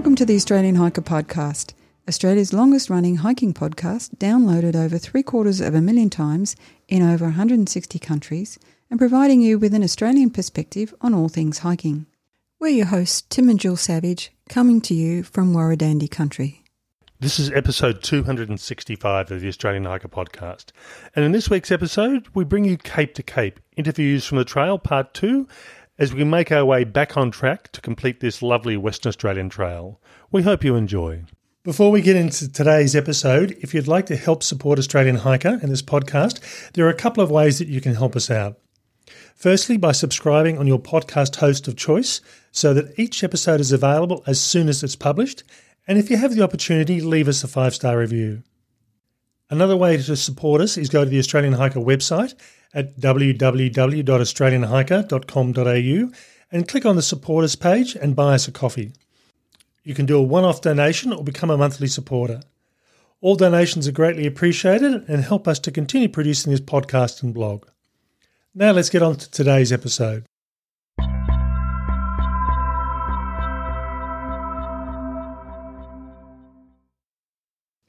Welcome to the Australian Hiker Podcast, Australia's longest running hiking podcast, downloaded over three quarters of a million times in over 160 countries, and providing you with an Australian perspective on all things hiking. We're your hosts, Tim and Jill Savage, coming to you from Warradandi country. This is episode 265 of the Australian Hiker Podcast. And in this week's episode, we bring you Cape to Cape interviews from the trail, part two, as we make our way back on track to complete this lovely Western Australian trail. We hope you enjoy. Before we get into today's episode, if you'd like to help support Australian Hiker and this podcast, there are a couple of ways that you can help us out. Firstly, by subscribing on your podcast host of choice so that each episode is available as soon as it's published. And if you have the opportunity, leave us a five star review. Another way to support us is go to the Australian Hiker website at www.australianhiker.com.au and click on the supporters page and buy us a coffee. You can do a one off donation or become a monthly supporter. All donations are greatly appreciated and help us to continue producing this podcast and blog. Now let's get on to today's episode.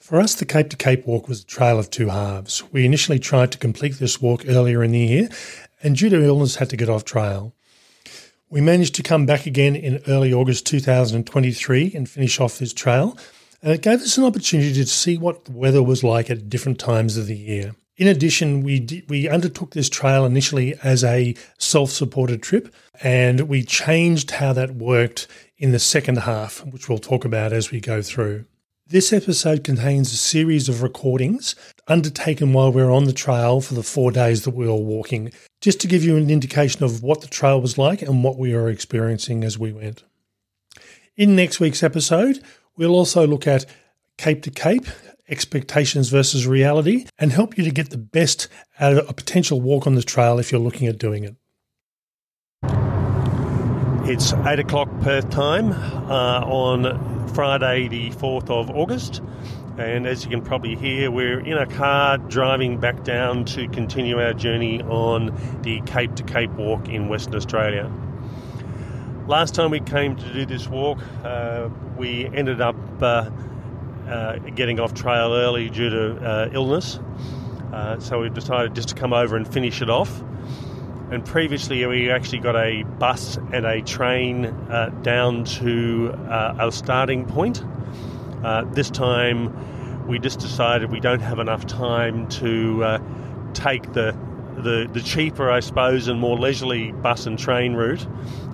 For us, the Cape to Cape walk was a trail of two halves. We initially tried to complete this walk earlier in the year, and due to illness, had to get off trail. We managed to come back again in early August 2023 and finish off this trail, and it gave us an opportunity to see what the weather was like at different times of the year. In addition, we we undertook this trail initially as a self-supported trip, and we changed how that worked in the second half, which we'll talk about as we go through. This episode contains a series of recordings undertaken while we were on the trail for the four days that we were walking, just to give you an indication of what the trail was like and what we were experiencing as we went. In next week's episode, we'll also look at Cape to Cape, expectations versus reality, and help you to get the best out of a potential walk on the trail if you're looking at doing it. It's 8 o'clock Perth time uh, on Friday, the 4th of August. And as you can probably hear, we're in a car driving back down to continue our journey on the Cape to Cape walk in Western Australia. Last time we came to do this walk, uh, we ended up uh, uh, getting off trail early due to uh, illness. Uh, so we've decided just to come over and finish it off. And previously, we actually got a bus and a train uh, down to uh, our starting point. Uh, this time, we just decided we don't have enough time to uh, take the, the, the cheaper, I suppose, and more leisurely bus and train route.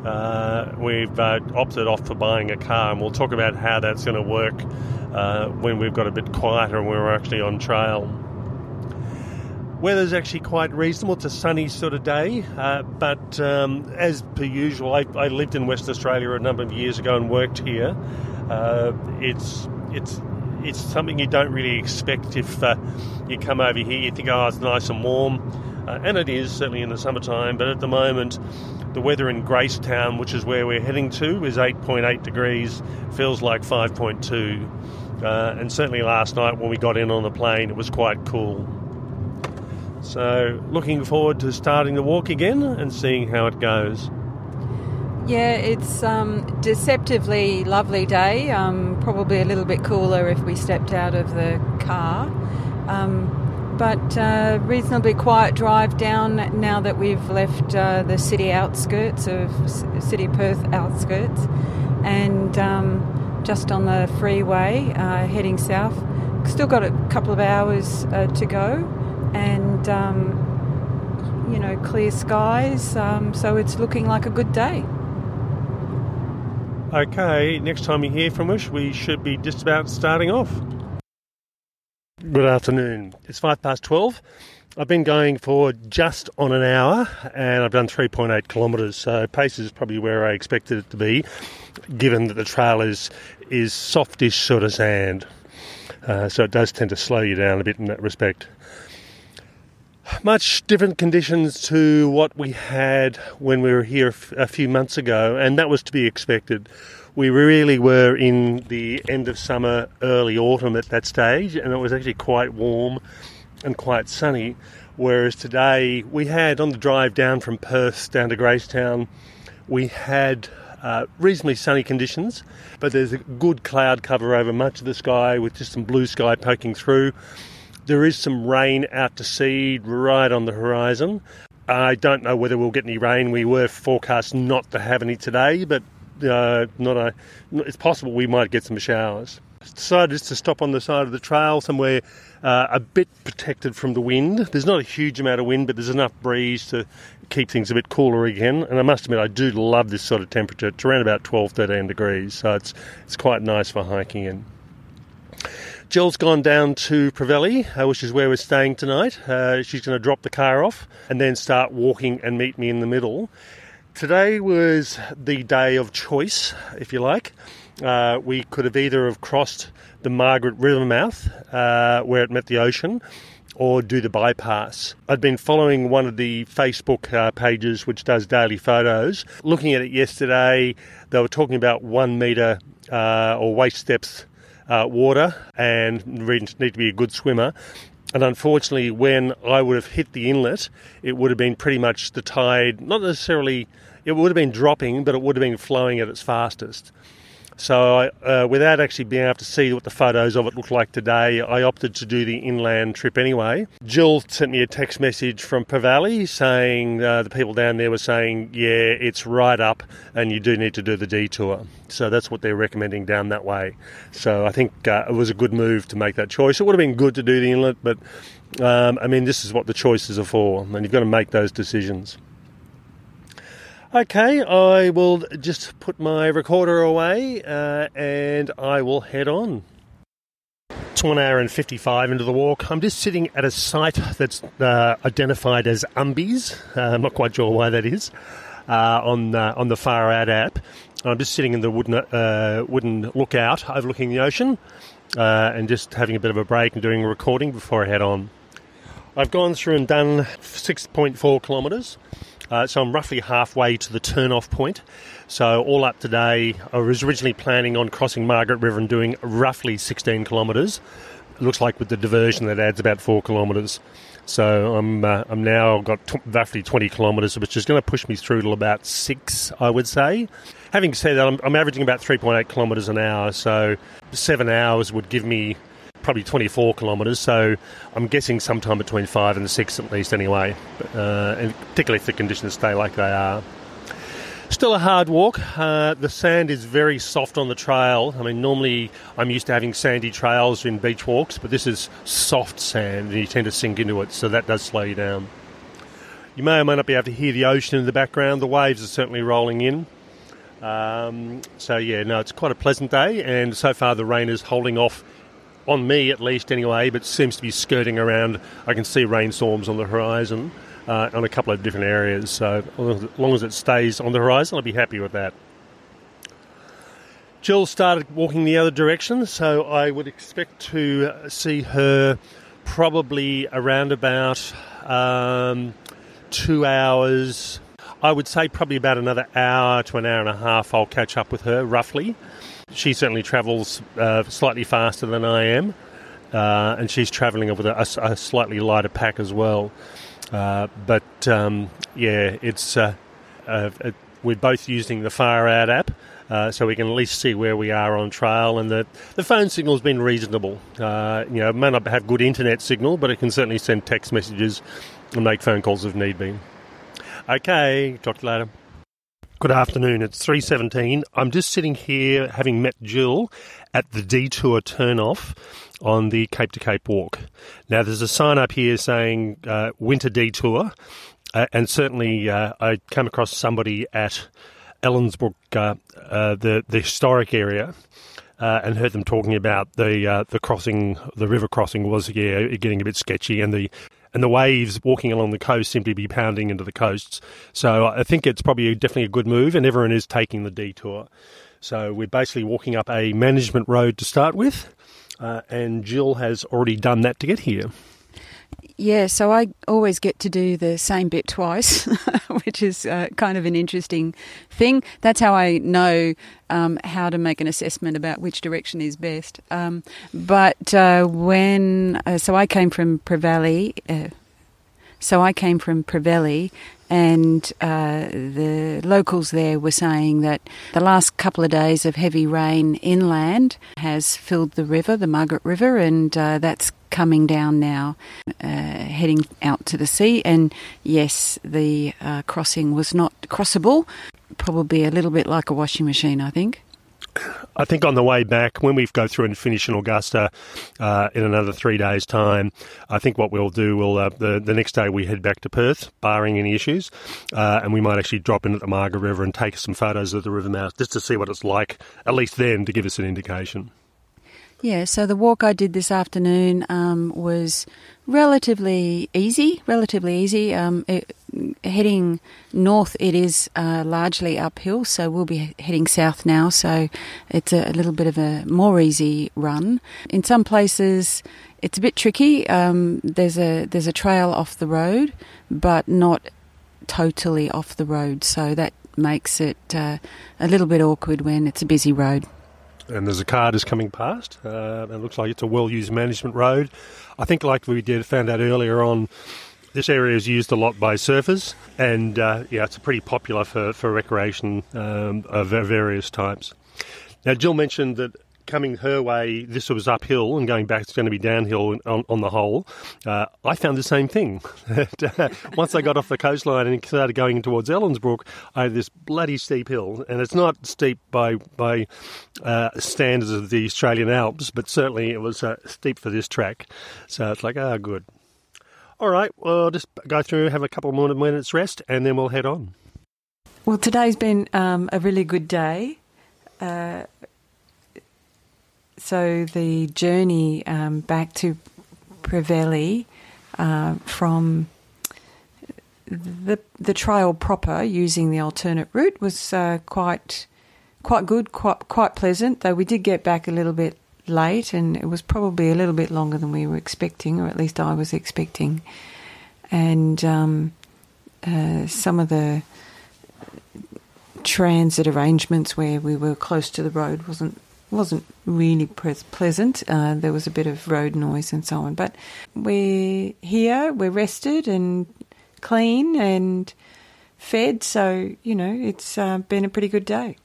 Uh, we've uh, opted off for buying a car, and we'll talk about how that's going to work when we've got a bit quieter and we're actually on trail. Weather's actually quite reasonable. It's a sunny sort of day, uh, but um, as per usual, I, I, lived in Western Australia a number of years ago and worked here. Uh, it's it's it's something you don't really expect if uh, you come over here. You think, oh, it's nice and warm, uh, and it is certainly in the summertime. But at the moment, the weather in Gracetown, which is where we're heading to, is 8.8 degrees. Feels like 5.2. Uh, and certainly last night when we got in on the plane, it was quite cool. So, looking forward to starting the walk again and seeing how it goes. Yeah, it's um, deceptively lovely day. Um, probably a little bit cooler if we stepped out of the car. Um, but uh, reasonably quiet drive down now that we've left uh, the city outskirts of city Perth outskirts, and um, just on the freeway uh, heading south. Still got a couple of hours uh, to go, and um, you know clear skies. Um, so it's looking like a good day. Okay, next time you hear from us, we should be just about starting off. Good afternoon. It's five past twelve. I've been going for just on an hour and I've done 3.8 kilometres, so pace is probably where I expected it to be, given that the trail is, is softish sort of sand. Uh, so it does tend to slow you down a bit in that respect much different conditions to what we had when we were here a few months ago, and that was to be expected. We really were in the end of summer, early autumn at that stage, and it was actually quite warm and quite sunny. Whereas today we had on the drive down from Perth down to Gracetown, we had uh, reasonably sunny conditions, but there's a good cloud cover over much of the sky with just some blue sky poking through. There is some rain out to sea right on the horizon. I don't know whether we'll get any rain. We were forecast not to have any today, but uh, not a. It's possible we might get some showers. Decided to stop on the side of the trail somewhere uh, a bit protected from the wind. There's not a huge amount of wind, but there's enough breeze to keep things a bit cooler again. And I must admit, I do love this sort of temperature. It's around about 12, 13 degrees, so it's it's quite nice for hiking in. Jill's gone down to Prevelly, uh, which is where we're staying tonight. Uh, she's going to drop the car off and then start walking and meet me in the middle. Today was the day of choice, if you like. Uh, we could have either have crossed the Margaret River mouth, uh, where it met the ocean, or do the bypass. I'd been following one of the Facebook uh, pages which does daily photos. Looking at it yesterday, they were talking about one metre uh, or waist depth uh, water and need to be a good swimmer. And unfortunately, when I would have hit the inlet, it would have been pretty much the tide, not necessarily, it would have been dropping, but it would have been flowing at its fastest. So, uh, without actually being able to see what the photos of it look like today, I opted to do the inland trip anyway. Jill sent me a text message from Prevelly saying uh, the people down there were saying, yeah, it's right up and you do need to do the detour. So, that's what they're recommending down that way. So, I think uh, it was a good move to make that choice. It would have been good to do the inlet, but um, I mean, this is what the choices are for, and you've got to make those decisions. Okay, I will just put my recorder away uh, and I will head on. It's one hour and 55 into the walk. I'm just sitting at a site that's uh, identified as Umbies. Uh, I'm not quite sure why that is. Uh, on uh, on the Far Out app, I'm just sitting in the wooden uh, wooden lookout overlooking the ocean, and just having a bit of a break and doing a recording before I head on. I've gone through and done 6.4 kilometres. Uh, so I'm roughly halfway to the turn-off point. So all up today, I was originally planning on crossing Margaret River and doing roughly 16 kilometres. It looks like with the diversion that adds about four kilometres. So I'm uh, I'm now got t- roughly 20 kilometres, which is going to push me through to about six, I would say. Having said that, I'm, I'm averaging about 3.8 kilometres an hour, so seven hours would give me probably 24 kilometres, so I'm guessing sometime between five and six at least anyway, uh, and particularly if the conditions stay like they are. Still a hard walk. Uh, the sand is very soft on the trail. I mean, normally I'm used to having sandy trails in beach walks, but this is soft sand and you tend to sink into it, so that does slow you down. You may or may not be able to hear the ocean in the background. The waves are certainly rolling in. Um, so, yeah, no, it's quite a pleasant day, and so far the rain is holding off on me at least anyway, but seems to be skirting around. I can see rainstorms on the horizon uh, on a couple of different areas. So as long as it stays on the horizon, I'll be happy with that. Jill started walking the other direction, so I would expect to see her probably around about um, two hours. I would say probably about another hour to an hour and a half. I'll catch up with her roughly. She certainly travels uh, slightly faster than I am, uh, and she's travelling with a, a, slightly lighter pack as well. Uh, but um, yeah, it's uh, uh, it, we're both using the Far Out app. Uh, so we can at least see where we are on trail, and the the phone signal's been reasonable. you know, it may not have good internet signal, but it can certainly send text messages and make phone calls if need be. Okay, talk to you later. Good afternoon. It's 3:17. I'm just sitting here having met Jill at the detour turnoff on the Cape to Cape walk. Now there's a sign up here saying uh, winter detour uh, and certainly uh, I came across somebody at Ellensbrook uh, uh, the the historic area uh, and heard them talking about the uh, the crossing, the river crossing was yeah getting a bit sketchy, and the and the waves walking along the coast seem to be pounding into the coasts. So I think it's probably definitely a good move, and everyone is taking the detour. So we're basically walking up a management road to start with, uh, and Jill has already done that to get here. Yeah, so I always get to do the same bit twice, which is uh, kind of an interesting thing. That's how I know um, how to make an assessment about which direction is best. Um, but uh, when, uh, so I came from Prevelly. Uh, So I came from Prevelly, and uh, the locals there were saying that the last couple of days of heavy rain inland has filled the river, the Margaret River, and uh, that's coming down now, uh, heading out to the sea. And yes, the uh, crossing was not crossable, probably a little bit like a washing machine, I think. I think on the way back, when we go through and finish in Augusta uh, in another three days' time, I think what we'll do, we'll uh, the the next day we head back to Perth, barring any issues, uh, and we might actually drop in at the Margaret River and take some photos of the river mouth just to see what it's like, at least then, to give us an indication. Yeah, so the walk I did this afternoon um, was relatively easy, relatively easy. Um, it, heading north, it is uh, largely uphill, so we'll be heading south now, so it's a, a, little bit of a more easy run. In some places, it's a bit tricky. Um, there's a there's a trail off the road, but not totally off the road, so that makes it uh, a little bit awkward when it's a busy road and there's a car just coming past. Uh, it looks like it's a well-used management road. I think, like we did found out earlier on, this area is used a lot by surfers, and uh, yeah, it's pretty popular for for recreation um, of various types. Now, Jill mentioned that coming her way, this was uphill, and going back, it's going to be downhill on, on the whole. Uh, I found the same thing. Once I got off the coastline and started going towards Ellensbrook, I had this bloody steep hill, and it's not steep by by uh, standards of the Australian Alps, but certainly it was uh, steep for this track. So it's like, ah, oh, good. All right, well, I'll just go through, have a couple more minutes rest, and then we'll head on. Well, today's been um, a really good day. Uh, so the journey um, back to Prevelly uh, from the the trail proper using the alternate route was uh, quite quite good, quite quite pleasant. Though we did get back a little bit late, and it was probably a little bit longer than we were expecting, or at least I was expecting. And um, uh, some of the transit arrangements where we were close to the road wasn't wasn't really pleasant. Uh, there was a bit of road noise and so on. But we're here, we're rested and clean and fed, so, you know, it's uh, been a pretty good day.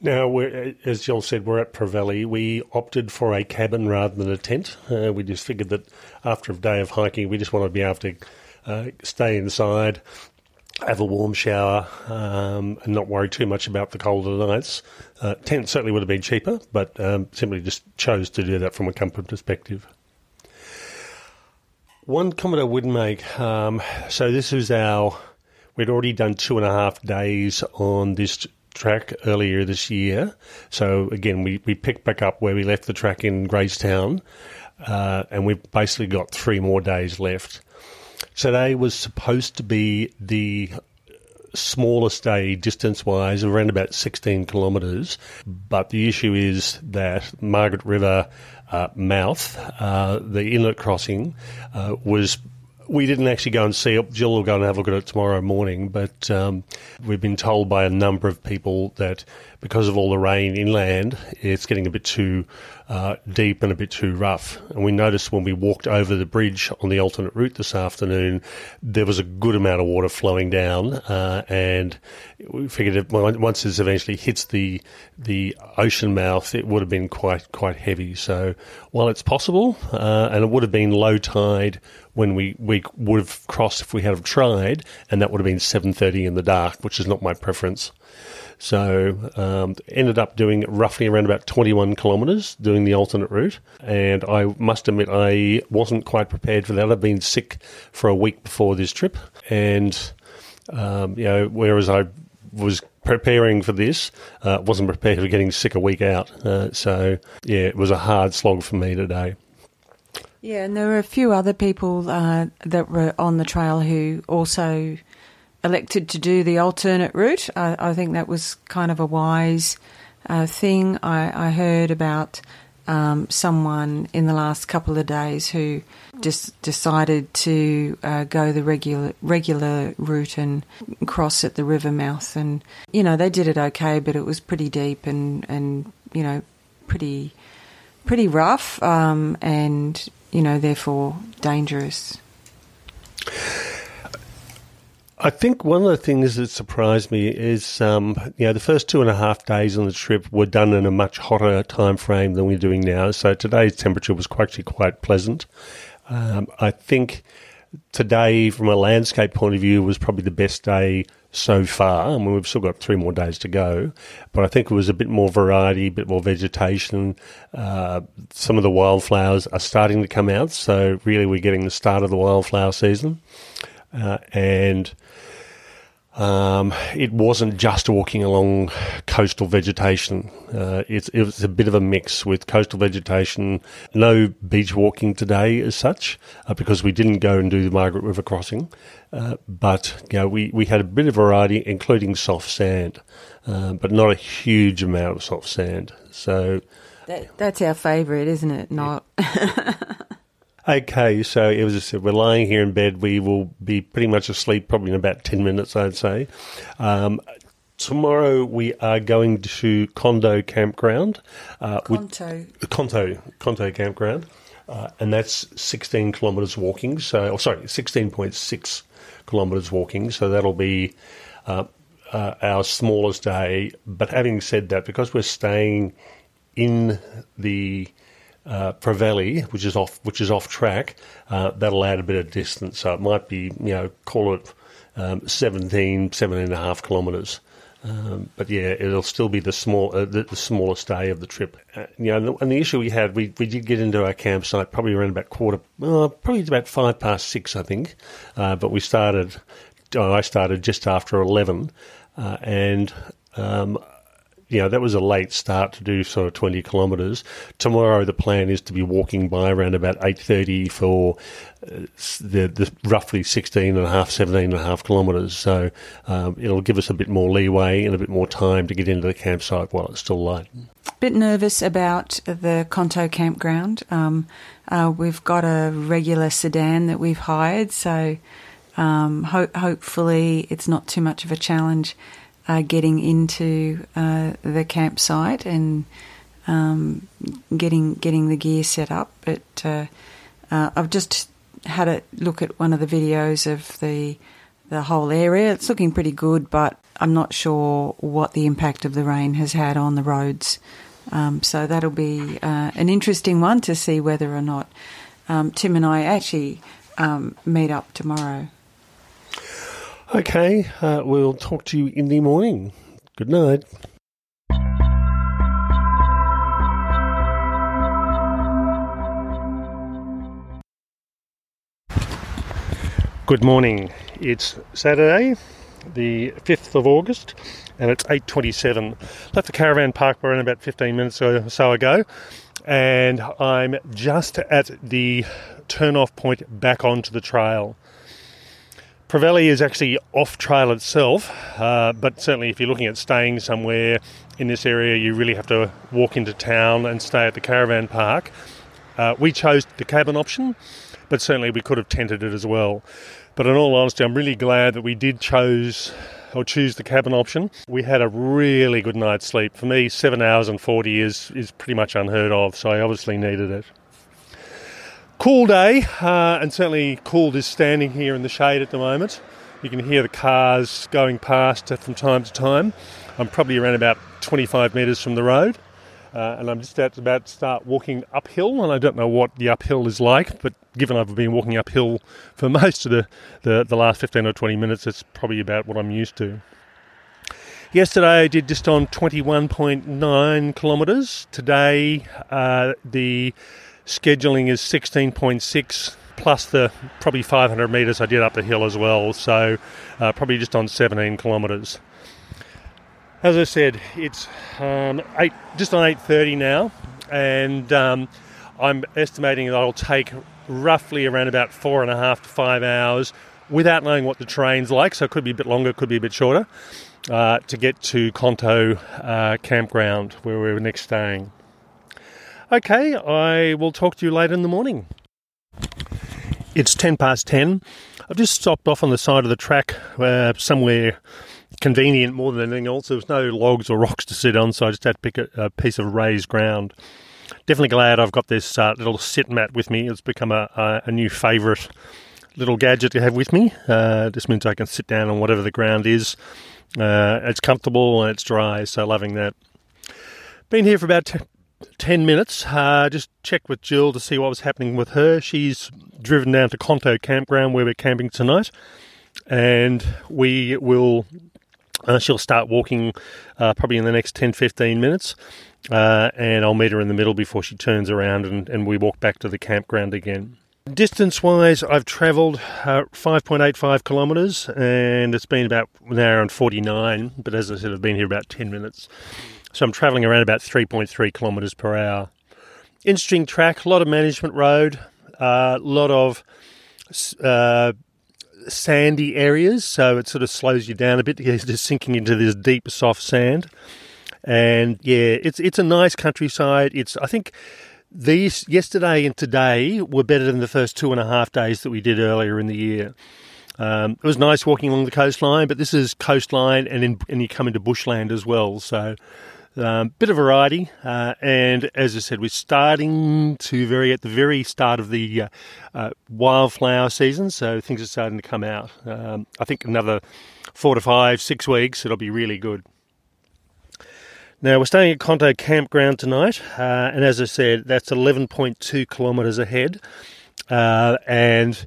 Now, as Jill said, we're at Prevelly. We opted for a cabin rather than a tent. Uh, we just figured that after a day of hiking, we just wanted to be able to uh, stay inside, have a warm shower um, and not worry too much about the colder nights. Uh, tent certainly would have been cheaper, but um, simply just chose to do that from a comfort perspective. One comment I would make um, so, this is our, we'd already done two and a half days on this track earlier this year. So, again, we, we picked back up where we left the track in Gracetown, uh, and we've basically got three more days left. Today was supposed to be the smallest day distance wise, around about 16 kilometres. But the issue is that Margaret River uh, mouth, uh, the inlet crossing, uh, was we didn't actually go and see it. Jill will go and have a look at it tomorrow morning. But um, we've been told by a number of people that because of all the rain inland, it's getting a bit too uh, deep and a bit too rough. And we noticed when we walked over the bridge on the alternate route this afternoon, there was a good amount of water flowing down, uh, and we figured it, once this eventually hits the the ocean mouth, it would have been quite quite heavy. So while it's possible, uh, and it would have been low tide when we, we would have crossed if we had have tried, and that would have been 7.30 in the dark, which is not my preference. So um, ended up doing roughly around about 21 kilometres doing the alternate route, and I must admit I wasn't quite prepared for that. I've been sick for a week before this trip, and um, you know, whereas I was preparing for this, uh, wasn't prepared for getting sick a week out. Uh, so yeah, it was a hard slog for me today. Yeah, and there were a few other people uh, that were on the trail who also elected to do the alternate route. I, I think that was kind of a wise uh, thing. I, I, heard about um, someone in the last couple of days who just decided to uh, go the regular regular route and cross at the river mouth, and you know they did it okay, but it was pretty deep and and you know pretty pretty rough, um, and you know, therefore dangerous. I think one of the things that surprised me is, um, you know, the first two and a half days on the trip were done in a much hotter time frame than we're doing now. So today's temperature was actually quite pleasant. Um, I think today, from a landscape point of view, was probably the best day so far. I mean, we've still got three more days to go, but I think it was a bit more variety, a bit more vegetation. Uh, some of the wildflowers are starting to come out, so really we're getting the start of the wildflower season. Uh, and um, it wasn't just walking along coastal vegetation. Uh, it was a bit of a mix with coastal vegetation. No beach walking today as such, uh, because we didn't go and do the Margaret River crossing. Uh, but you know, we, we had a bit of variety, including soft sand, uh, but not a huge amount of soft sand. So that, that's our favourite, isn't it? Not. Okay, so it was. We're lying here in bed. We will be pretty much asleep probably in about ten minutes, I'd say. Um, tomorrow we are going to Condo Campground. Uh, Conto. With, Conto Conto Campground, uh, and that's sixteen kilometres walking. So, oh, sorry, sixteen point six kilometres walking. So that'll be. Uh, uh, our smallest day, but having said that, because we're staying in the uh, Prevelly, which is off which is off track, uh, that'll add a bit of distance. So it might be, you know, call it um, 17, 17 and a half kilometres. Um, but yeah, it'll still be the small, uh, the, the, smallest day of the trip. Uh, you know, and the, and the, issue we had, we, we did get into our campsite probably around about quarter, probably about five past six, I think. Uh, but we started, I started just after eleven, uh, and um, you know, that was a late start to do sort of 20 kilometres. Tomorrow the plan is to be walking by around about 8.30 for uh, the, the, roughly 16 and a half, 17 and a half kilometres. So um, it'll give us a bit more leeway and a bit more time to get into the campsite while it's still light. Bit nervous about the Conto campground. Um, uh, we've got a regular sedan that we've hired, so um, ho- hopefully it's not too much of a challenge uh, getting into uh, the campsite and um, getting getting the gear set up. But uh, uh, I've just had a look at one of the videos of the the whole area. It's looking pretty good, but I'm not sure what the impact of the rain has had on the roads. Um, so that'll be uh, an interesting one to see whether or not um, Tim and I actually um, meet up tomorrow. Okay, uh, we'll talk to you in the morning. Good night. Good morning. It's Saturday, the 5th of August, and it's 8.27. Left the caravan park around about 15 minutes or so ago, and I'm just at the turn-off point back onto the trail. Prevelly is actually off trail itself, uh, but certainly if you're looking at staying somewhere in this area, you really have to walk into town and stay at the caravan park. Uh, we chose the cabin option, but certainly we could have tented it as well. But in all honesty, I'm really glad that we did chose or choose the cabin option. We had a really good night's sleep. For me, seven hours and 40 is, is pretty much unheard of, so I obviously needed it. Cool day, uh, and certainly cool is standing here in the shade at the moment. You can hear the cars going past from time to time. I'm probably around about 25 metres from the road, uh, and I'm just about to start walking uphill. And I don't know what the uphill is like, but given I've been walking uphill for most of the, the, the last 15 or 20 minutes, it's probably about what I'm used to. Yesterday I did just on 21.9 kilometres. Today uh, the scheduling is 16.6 plus the probably 500 metres I did up the hill as well, so uh, probably just on 17 kilometres. As I said, it's um, eight, just on 8:30 now, and um, I'm estimating that I'll take roughly around about four and a half to five hours without knowing what the train's like. So it could be a bit longer, could be a bit shorter, uh, to get to Conto uh, campground where we're next staying. Okay, I will talk to you later in the morning. It's 10 past 10. I've just stopped off on the side of the track uh, somewhere convenient more than anything else. There was no logs or rocks to sit on, so I just had to pick a, a piece of raised ground. Definitely glad I've got this uh, little sit mat with me. It's become a, a, a new favourite little gadget to have with me. Uh, this means I can sit down on whatever the ground is. Uh, it's comfortable and it's dry, so loving that. Been here for about t- 10 minutes. Uh, just checked with Jill to see what was happening with her. She's driven down to Conto Campground where we're camping tonight, and we will. Uh, she'll start walking uh, probably in the next 10 15 minutes, uh, and I'll meet her in the middle before she turns around and, and we walk back to the campground again. Distance wise, I've travelled uh, 5.85 kilometres and it's been about an hour and 49, but as I said, I've been here about 10 minutes. So I'm travelling around about 3.3 kilometres per hour. Interesting track, a lot of management road, a uh, lot of uh, sandy areas, so it sort of slows you down a bit. You're just sinking into this deep, soft sand. And yeah, it's it's a nice countryside. It's I think these yesterday and today were better than the first two and a half days that we did earlier in the year. Um, it was nice walking along the coastline, but this is coastline and in, and you come into bushland as well. So, um, bit of variety. Uh, and as I said, we're starting to very at the very start of the uh, uh, wildflower season, so things are starting to come out. Um, I think another four to five, six weeks, it'll be really good. Now, we're staying at Conto Campground tonight, uh, and as I said, that's 11.2 kilometres ahead. Uh, and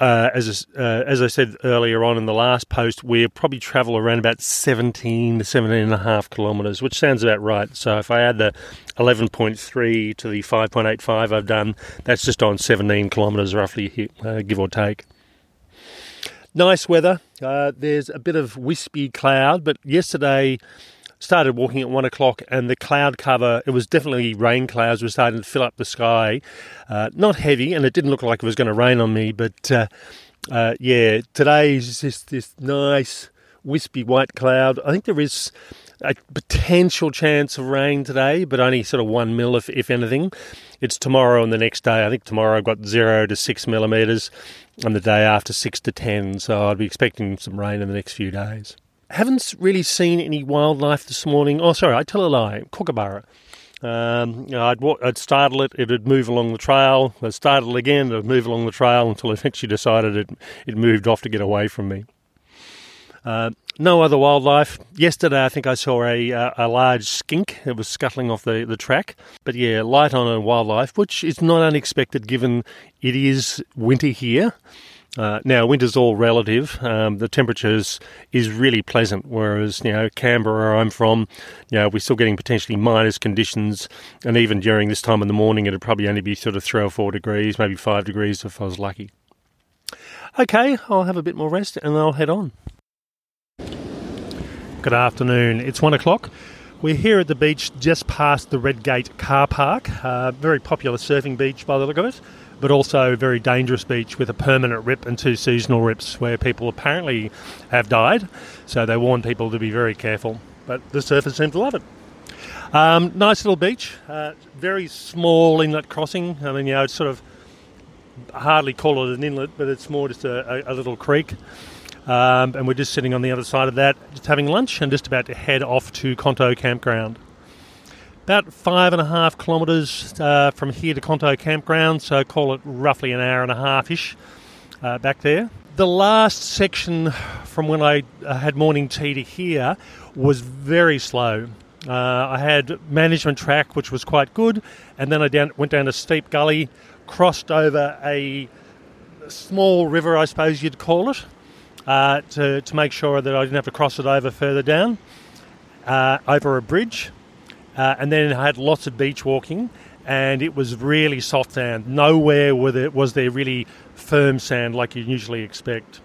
uh, as, uh, as I said earlier on in the last post, we'll probably travel around about 17 to 17 and a half kilometres, which sounds about right. So if I add the 11.3 to the 5.85 I've done, that's just on 17 kilometres roughly, uh, give or take. Nice weather. Uh, there's a bit of wispy cloud, but yesterday started walking at one o'clock, and the cloud cover, it was definitely rain clouds, were starting to fill up the sky. Uh, not heavy, and it didn't look like it was going to rain on me, but uh, uh, yeah, today is just this nice wispy white cloud. I think there is a potential chance of rain today, but only sort of one mil, if, if anything. It's tomorrow and the next day. I think tomorrow I've got zero to six millimetres, and the day after six to ten. So I'd be expecting some rain in the next few days haven't really seen any wildlife this morning. Oh, sorry, I tell a lie. Kookaburra. Um, I'd, I'd startle it, it'd move along the trail. I'd startle it again, it'd move along the trail until eventually decided it, it moved off to get away from me. Uh, no other wildlife. Yesterday, I think I saw a, uh, a large skink. It was scuttling off the, the track. But yeah, light on a wildlife, which is not unexpected given it is winter here. Uh, now, winter's all relative. Um, the temperatures is really pleasant, whereas you know Canberra, where I'm from, you know we're still getting potentially minus conditions, and even during this time in the morning, it'd probably only be sort of three or four degrees, maybe five degrees if I was lucky. Okay, I'll have a bit more rest and I'll head on. Good afternoon. It's one o'clock. We're here at the beach just past the Redgate car park. Uh, very popular surfing beach by the look of it but also a very dangerous beach with a permanent rip and two seasonal rips where people apparently have died. So they warn people to be very careful. But the surfers seem to love it. Um, nice little beach, uh, very small inlet crossing. I mean, you know, it's sort of hardly call it an inlet, but it's more just a, a, a little creek. Um, and we're just sitting on the other side of that, just having lunch and just about to head off to Conto Campground about five and a half kilometres uh, from here to Conto Campground, so call it roughly an hour and a half ish uh, back there. The last section from when I had morning tea to here was very slow. Uh, I had management track, which was quite good, and then I down, went down a steep gully, crossed over a small river, I suppose you'd call it, uh, to, to make sure that I didn't have to cross it over further down, uh, over a bridge uh, and then I had lots of beach walking, and it was really soft sand. Nowhere was there really firm sand like you usually expect.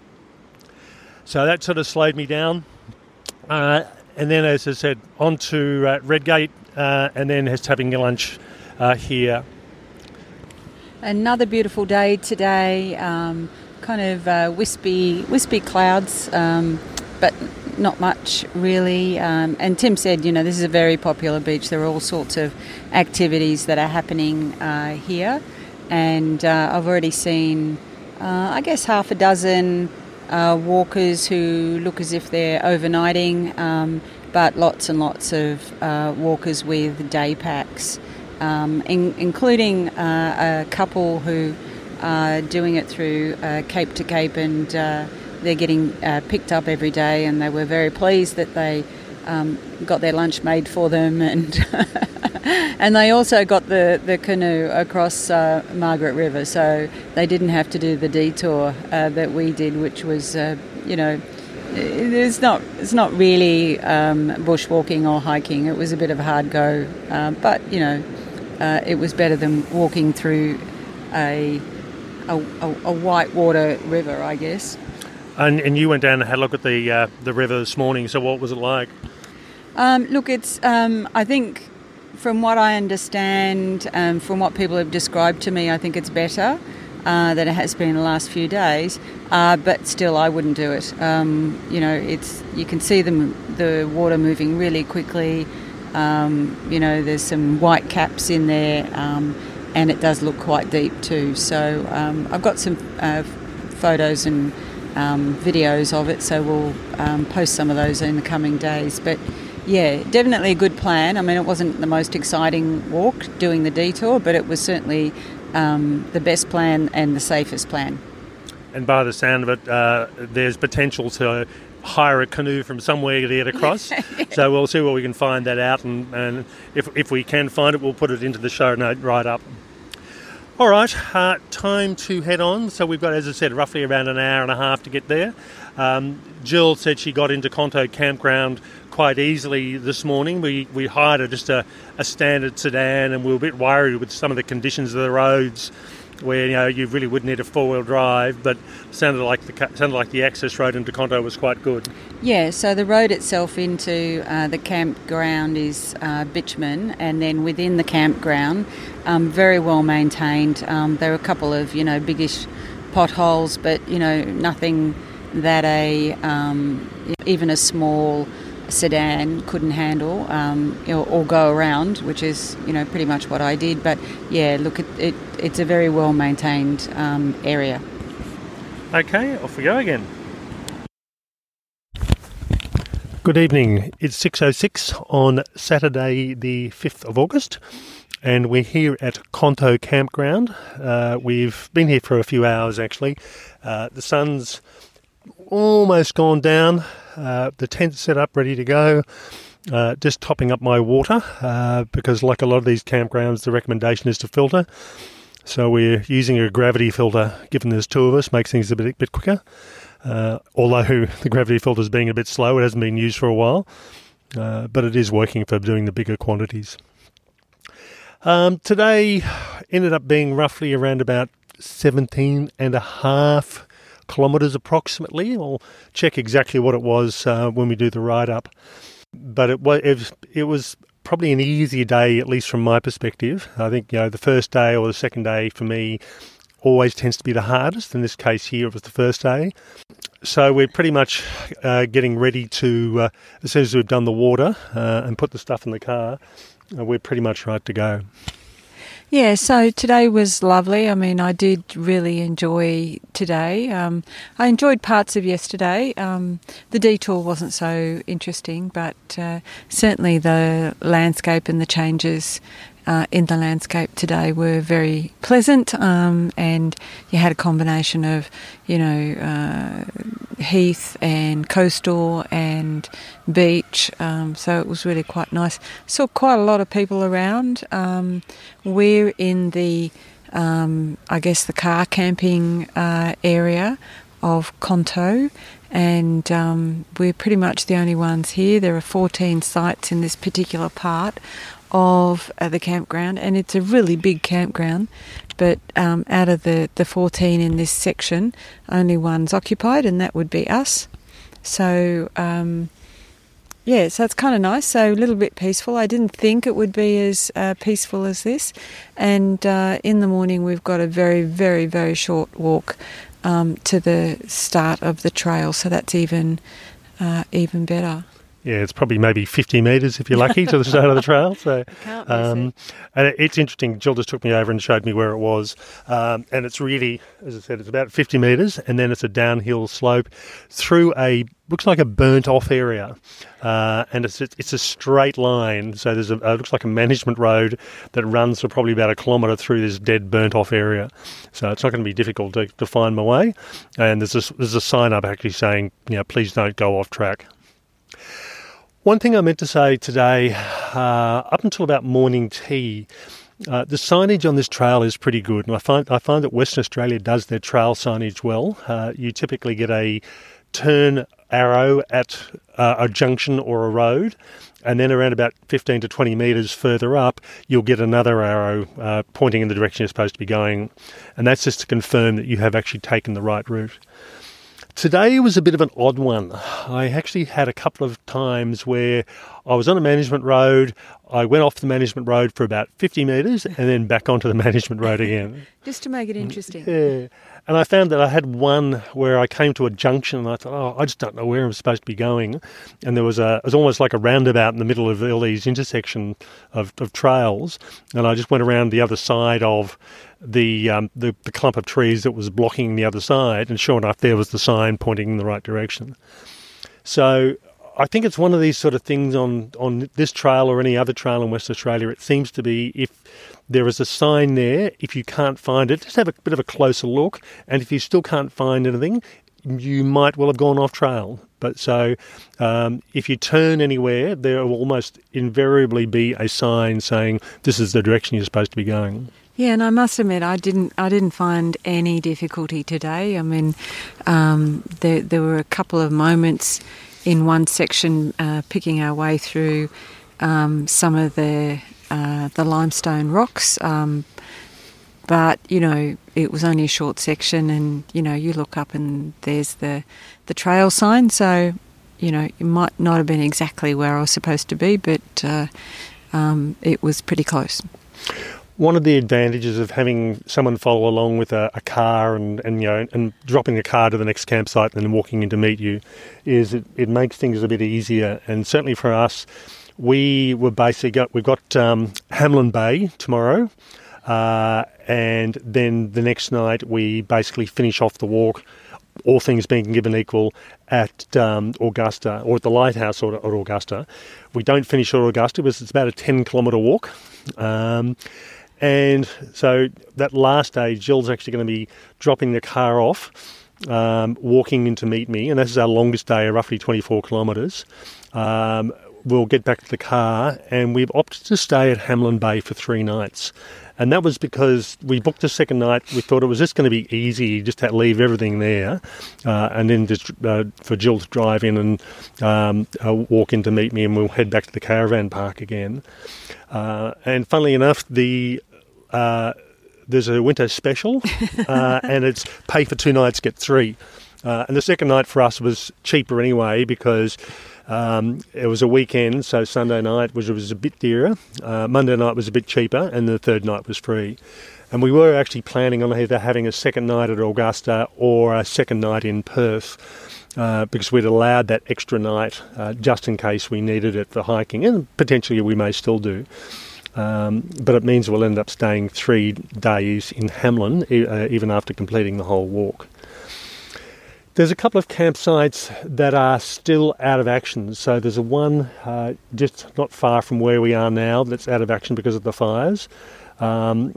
So that sort of slowed me down. Uh, and then, as I said, on to uh, Redgate, uh, and then just having lunch uh, here. Another beautiful day today. Um, kind of uh, wispy, wispy clouds, um, but not much really. Um, and Tim said, you know, this is a very popular beach. There are all sorts of activities that are happening uh, here. And uh, I've already seen, uh, I guess, half a dozen uh, walkers who look as if they're overnighting, um, but lots and lots of uh, walkers with day packs, um, in, including uh, a couple who are doing it through Cape to Cape, and they're getting uh, picked up every day. And they were very pleased that they um, got their lunch made for them, and and they also got the, the canoe across uh, Margaret River, so they didn't have to do the detour uh, that we did, which was, uh, you know, it's not it's not really um, bushwalking or hiking. It was a bit of a hard go, uh, but you know, uh, it was better than walking through a a, a whitewater river, I guess. And, and you went down and had a look at the uh, the river this morning. So what was it like? Um, look, it's um, I think from what I understand, um, from what people have described to me, I think it's better uh, than it has been the last few days. Uh, but still, I wouldn't do it. Um, you know, it's you can see the the water moving really quickly. Um, you know, there's some white caps in there, um, and it does look quite deep too. So I've got some uh, photos and um, videos of it, so we'll um, post some of those in the coming days. But yeah, definitely a good plan. I mean, it wasn't the most exciting walk doing the detour, but it was certainly um, the best plan and the safest plan. And by the sound of it, uh, there's potential to hire a canoe from somewhere to get across. so we'll see where we can find that out, and, and if, if we can find it, we'll put it into the show note write up. All right, uh, time to head on. So we've got, as I said, roughly around an hour and a half to get there. Um, Jill said she got into Conto campground quite easily this morning. We, we hired a, just a, a standard sedan and we were a bit worried with some of the conditions of the roads where you know you really would need a four wheel drive, but sounded like the sounded like the access road into Conto was quite good. Yeah, so the road itself into uh, the campground is uh, bitumen, and then within the campground, um, very well maintained. Um, there are a couple of you know biggish potholes, but you know nothing that a um, even a small sedan couldn't handle um, or, or, go around, which is you know pretty much what I did. But yeah, look, it, it it's a very well maintained um, area. Okay, off we go again. Good evening. It's 6:06 on Saturday, the 5th of August, and we're here at Conto Campground. Uh, we've been here for a few hours actually. Uh, the sun's almost gone down. Uh, the tent's set up, ready to go. Uh, just topping up my water uh, because, like a lot of these campgrounds, the recommendation is to filter. So we're using a gravity filter. Given there's two of us, makes things a bit bit quicker. Uh, although the gravity filter is being a bit slow, it hasn't been used for a while, uh, but it is working for doing the bigger quantities. Um, today ended up being roughly around about 17 and a half kilometres approximately. I'll check exactly what it was uh, when we do the ride up. But it was, it was, probably an easier day, at least from my perspective. I think you know the first day or the second day for me always tends to be the hardest. In this case here, it was the first day. So we're pretty much uh, getting ready to, uh, as soon as we've done the water uh, and put the stuff in the car, uh, we're pretty much right to go. Yeah, so today was lovely. I mean, I did really enjoy today. Um, I enjoyed parts of yesterday. Um, the detour wasn't so interesting, but uh, certainly the landscape and the changes uh, in the landscape today were very pleasant, um, and you had a combination of, you know, uh, heath and coastal and beach, um, so it was really quite nice. Saw quite a lot of people around. Um, we're in the, um, I guess, the car camping uh, area of Conto, and um, we're pretty much the only ones here. There are 14 sites in this particular part of uh, the campground, and it's a really big campground. But um, out of the, the 14 in this section, only one's occupied, and that would be us. So, um, yeah, so it's kind of nice. So, a little bit peaceful. I didn't think it would be as uh, peaceful as this. And uh, in the morning, we've got a very, very, very short walk um, to the start of the trail, so that's even uh, even better. Yeah, it's probably maybe 50 metres if you're lucky to the start of the trail. So, um, and it's interesting. Jill just took me over and showed me where it was, um, and it's really, as I said, it's about 50 metres, and then it's a downhill slope through a looks like a burnt off area, uh, and it's it's a straight line. So there's a it looks like a management road that runs for probably about a kilometre through this dead burnt off area. So it's not going to be difficult to, to find my way. And there's a, there's a sign up actually saying, you know, please don't go off track. One thing I meant to say today, uh, up until about morning tea. Uh, the signage on this trail is pretty good, and I find I find that Western Australia does their trail signage well. Uh, you typically get a turn arrow at uh, a junction or a road, and then around about 15 to 20 metres further up, you'll get another arrow uh, pointing in the direction you're supposed to be going, and that's just to confirm that you have actually taken the right route. Today was a bit of an odd one. I actually had a couple of times where I was on a management road. I went off the management road for about 50 metres and then back onto the management road again. Just to make it interesting. Yeah. And I found that I had one where I came to a junction and I thought, oh, I just don't know where I'm supposed to be going. And there was a, it was almost like a roundabout in the middle of all these intersection of, of trails. And I just went around the other side of the, um, the, the clump of trees that was blocking the other side. And sure enough, there was the sign pointing in the right direction. So I think it's one of these sort of things on, on this trail or any other trail in West Australia. It seems to be if there is a sign there, if you can't find it, just have a bit of a closer look. And if you still can't find anything, you might well have gone off trail. But so um, if you turn anywhere, there will almost invariably be a sign saying this is the direction you're supposed to be going. Yeah, and I must admit, I didn't, I didn't find any difficulty today. I mean, um, there, there were a couple of moments in one section uh, picking our way through um, some of the uh, the limestone rocks. Um, but you know, it was only a short section, and you know, you look up and there's the the trail sign. So, you know, it might not have been exactly where I was supposed to be, but uh, um, it was pretty close. One of the advantages of having someone follow along with a, a, car and, and you know and dropping the car to the next campsite and then walking in to meet you is it, it makes things a bit easier. And certainly for us, we were basically got we've got um, Hamelin Bay tomorrow, uh, and then the next night we basically finish off the walk. All things being given equal, at um, Augusta or at the lighthouse or at Augusta, we don't finish at Augusta because it's about a ten kilometre walk. Um, and so that last day, Jill's actually going to be dropping the car off, um, walking in to meet me, and this is our longest day, roughly 24 kilometres. Um, we'll get back to the car, and we've opted to stay at Hamelin Bay for three nights. And that was because we booked the second night. We thought it was just going to be easy, just to leave everything there, uh, and then just uh, for Jill to drive in and um, uh, walk in to meet me, and we'll head back to the caravan park again. Uh, and funnily enough, the uh, there's a winter special, uh, and it's pay for two nights, get three. and the second night for us was cheaper anyway because um, it was a weekend, so Sunday night was, was a bit dearer. Uh, Monday night was a bit cheaper, and the third night was free. And we were actually planning on either having a second night at Augusta or a second night in Perth. Uh, because we'd allowed that extra night uh, just in case we needed it for hiking, and potentially we may still do. Um, but it means we'll end up staying three days in Hamelin, uh, even after completing the whole walk. There's a couple of campsites that are still out of action. So there's a one uh, just not far from where we are now that's out of action because of the fires. Um,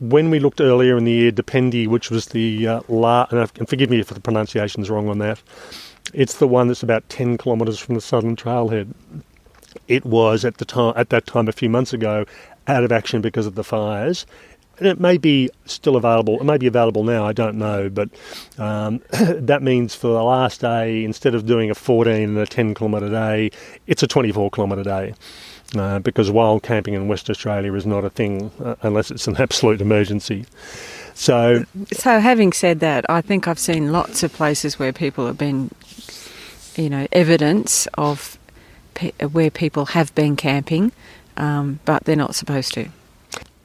when we looked earlier in the year, Dependi, which was the uh, la, and forgive me if the pronunciation is wrong on that, it's the one that's about 10 kilometres from the southern trailhead. It was at the time at that time a few months ago out of action because of the fires and it may be still available. It may be available now. I don't know, but um, that means for the last day, instead of doing a 14 and a 10 kilometre day, it's a 24 kilometre day. Uh, because wild camping in West Australia is not a thing uh, unless it's an absolute emergency. So, so having said that, I think I've seen lots of places where people have been, you know, evidence of pe- where people have been camping, um, but they're not supposed to.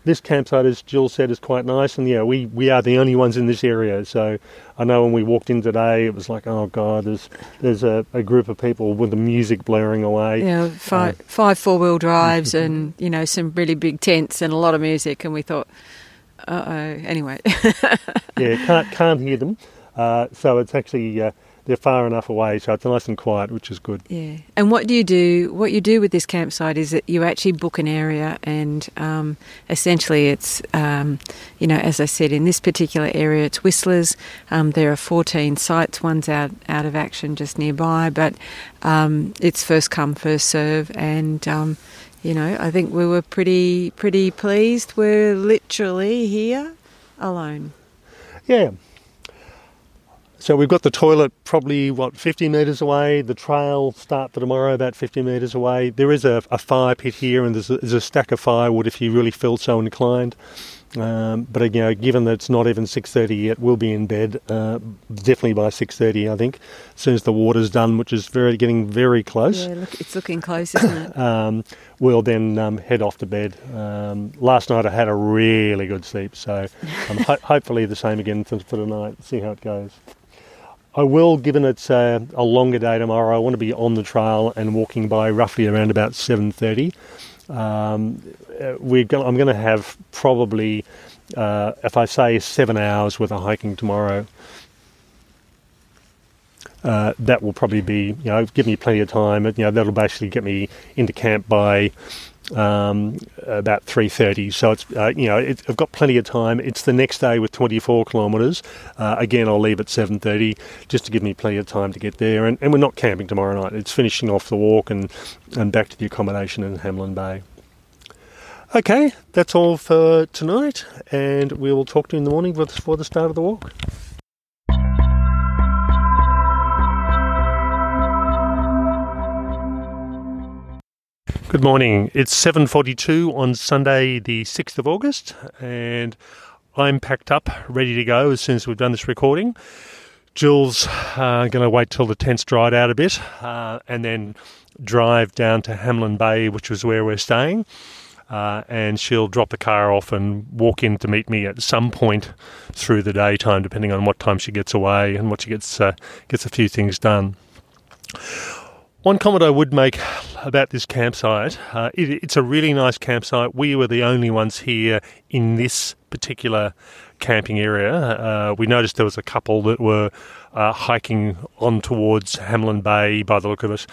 This campsite, as Jill said, is quite nice, and yeah, we, we are the only ones in this area. So I know when we walked in today, it was like, oh god, there's there's a, a group of people with the music blaring away. Yeah, five, uh, five four wheel drives, and you know some really big tents and a lot of music, and we thought, uh oh. Anyway, yeah, can't can't hear them. Uh, so it's actually uh, they're far enough away, so it's nice and quiet, which is good. Yeah. And what do you do? What you do with this campsite is that you actually book an area, and um, essentially, it's um, you know, as I said, in this particular area, it's Whistlers. Um, there are 14 sites. One's out out of action just nearby, but um, it's first come, first serve, and um, you know, I think we were pretty pretty pleased. We're literally here alone. Yeah, so we've got the toilet probably, what, 50 metres away. The trail start for tomorrow about 50 metres away. There is a, a fire pit here and there's a, there's a, stack of firewood if you really feel so inclined. Um, but you know, given that it's not even 6.30 yet, we'll be in bed uh, definitely by 6.30, I think, as soon as the water's done, which is very getting very close. Yeah, look, it's looking close, isn't it? um, we'll then um, head off to bed. Um, last night I had a really good sleep, so um, ho- hopefully the same again for, for tonight. See how it goes. I will, given it's a, a, longer day tomorrow, I want to be on the trail and walking by roughly around about 7.30. Um, uh, we're going, I'm going to have probably, uh, if I say seven hours worth of hiking tomorrow, uh, that will probably be, you know, give me plenty of time. You know, that'll basically get me into camp by um, about 3.30 so it's uh, you know it, I've got plenty of time. It's the next day with 24 kilometres. Uh, again I'll leave at 7.30 just to give me plenty of time to get there. And, and we're not camping tomorrow night. It's finishing off the walk and, and back to the accommodation in Hamelin Bay. Okay that's all for tonight. And we will talk to you in the morning before the start of the walk Good morning. It's 7:42 on Sunday, the 6th of August, and I'm packed up, ready to go as soon as we've done this recording. Jill's uh, going to wait till the tent's dried out a bit, uh, and then drive down to Hamelin Bay, which was where we're staying. Uh, and she'll drop the car off and walk in to meet me at some point through the daytime, depending on what time she gets away and what she gets uh, gets a few things done. One comment I would make about this campsite uh, it, it's a really nice campsite. We were the only ones here in this particular camping area. Uh, we noticed there was a couple that were uh, hiking on towards Hamelin Bay by the look of it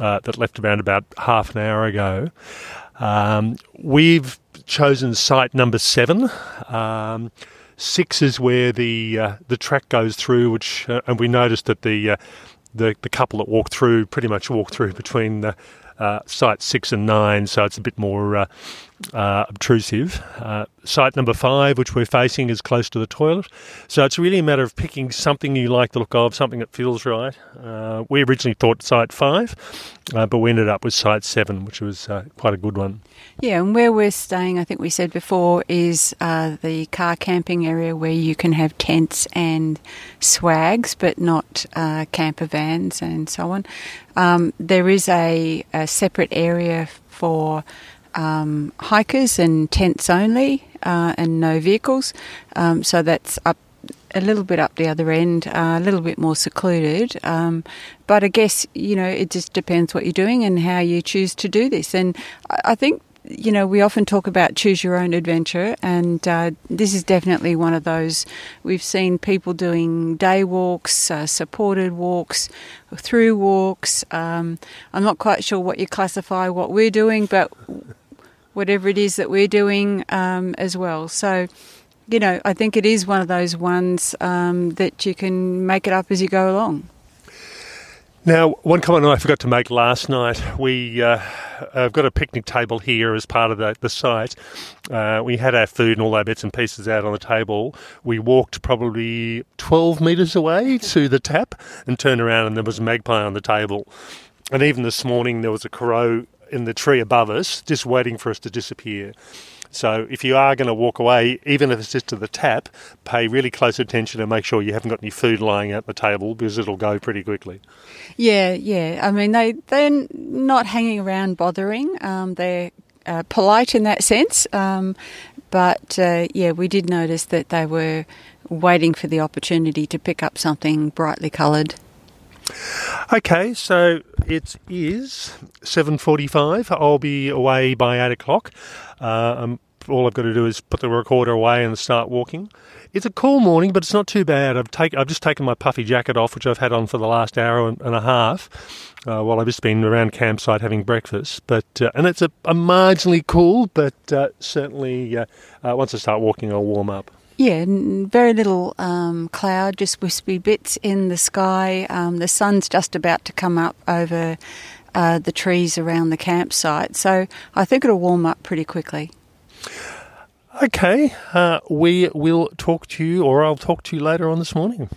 uh, that left around about half an hour ago. Um, we've chosen site number seven. Um, six is where the uh, the track goes through, which uh, and we noticed that the the, the couple that walked through pretty much walked through between the uh, site six and nine, so it's a bit more uh, obtrusive. Uh, site number five, which we're facing, is close to the toilet. So it's really a matter of picking something you like the look of, something that feels right. Uh, we originally thought site five, uh, but we ended up with site seven, which was uh, quite a good one. Yeah, and where we're staying, I think we said before, is uh, the car camping area where you can have tents and swags, but not camper vans and so on. Um, there is a, a separate area for um, hikers and tents only, uh, and no vehicles. Um, so that's up a little bit up the other end, uh, a little bit more secluded. Um, but I guess you know it just depends what you're doing and how you choose to do this. And I think you know, we often talk about choose your own adventure, and uh, this is definitely one of those. We've seen people doing day walks, uh, supported walks, through walks. Um, I'm not quite sure what you classify what we're doing, but whatever it is that we're doing um, as well. So, you know, I think it is one of those ones um, that you can make it up as you go along. Now, one comment I forgot to make last night, we uh, have got a picnic table here as part of the, the site. Uh, we had our food and all our bits and pieces out on the table. We walked probably 12 metres away to the tap and turned around and there was a magpie on the table. And even this morning there was a crow in the tree above us, just waiting for us to disappear. So if you are going to walk away, even if it's just to the tap, pay really close attention and make sure you haven't got any food lying at the table because it'll go pretty quickly. Yeah, yeah. I mean, they they're not hanging around bothering. Um, they're uh, polite in that sense. Um, but uh, yeah, we did notice that they were waiting for the opportunity to pick up something brightly coloured. Okay, so it is seven forty-five. I'll be away by eight o'clock. Uh, um, all I've got to do is put the recorder away and start walking. It's a cool morning, but it's not too bad. I've take, I've just taken my puffy jacket off, which I've had on for the last hour and, and a half, uh, while I've just been around campsite having breakfast. But uh, and it's a, a, marginally cool, but uh, certainly uh, uh, once I start walking, I'll warm up. Yeah, very little um, cloud, just wispy bits in the sky. Um, the sun's just about to come up over uh, the trees around the campsite, so I think it'll warm up pretty quickly. Okay, uh, we will talk to you, or I'll talk to you later on this morning.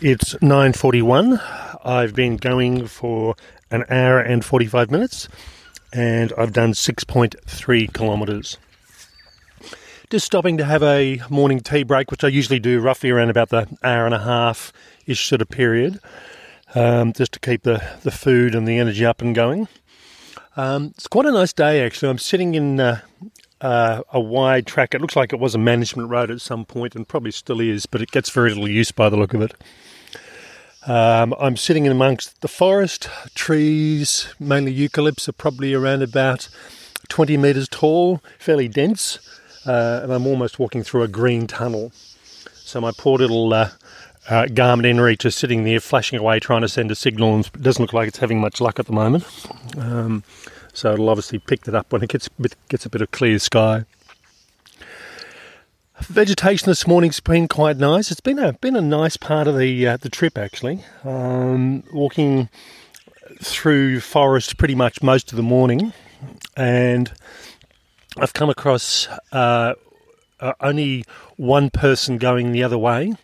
It's 9:41. I've been going for an hour and 45 minutes, and I've done 6.3 kilometres. Just stopping to have a morning tea break, which I usually do roughly around about the hour and a half ish sort of period, um, just to keep the, the food and the energy up and going. Um, it's quite a nice day actually. I'm sitting in uh, uh, a wide track. It looks like it was a management road at some point and probably still is, but it gets very little use by the look of it. Um, I'm sitting in amongst the forest, trees, mainly eucalypts, are probably around about 20 metres tall, fairly dense uh, and I'm almost walking through a green tunnel. So my poor little uh, uh, inReach is sitting there flashing away trying to send a signal and it doesn't look like it's having much luck at the moment. Um, so it'll obviously pick that up when it gets gets a bit of clear sky. Vegetation this morning's been quite nice. It's been a been a nice part of the uh, the trip actually. Um, walking through forest pretty much most of the morning, and I've come across uh, uh, only one person going the other way.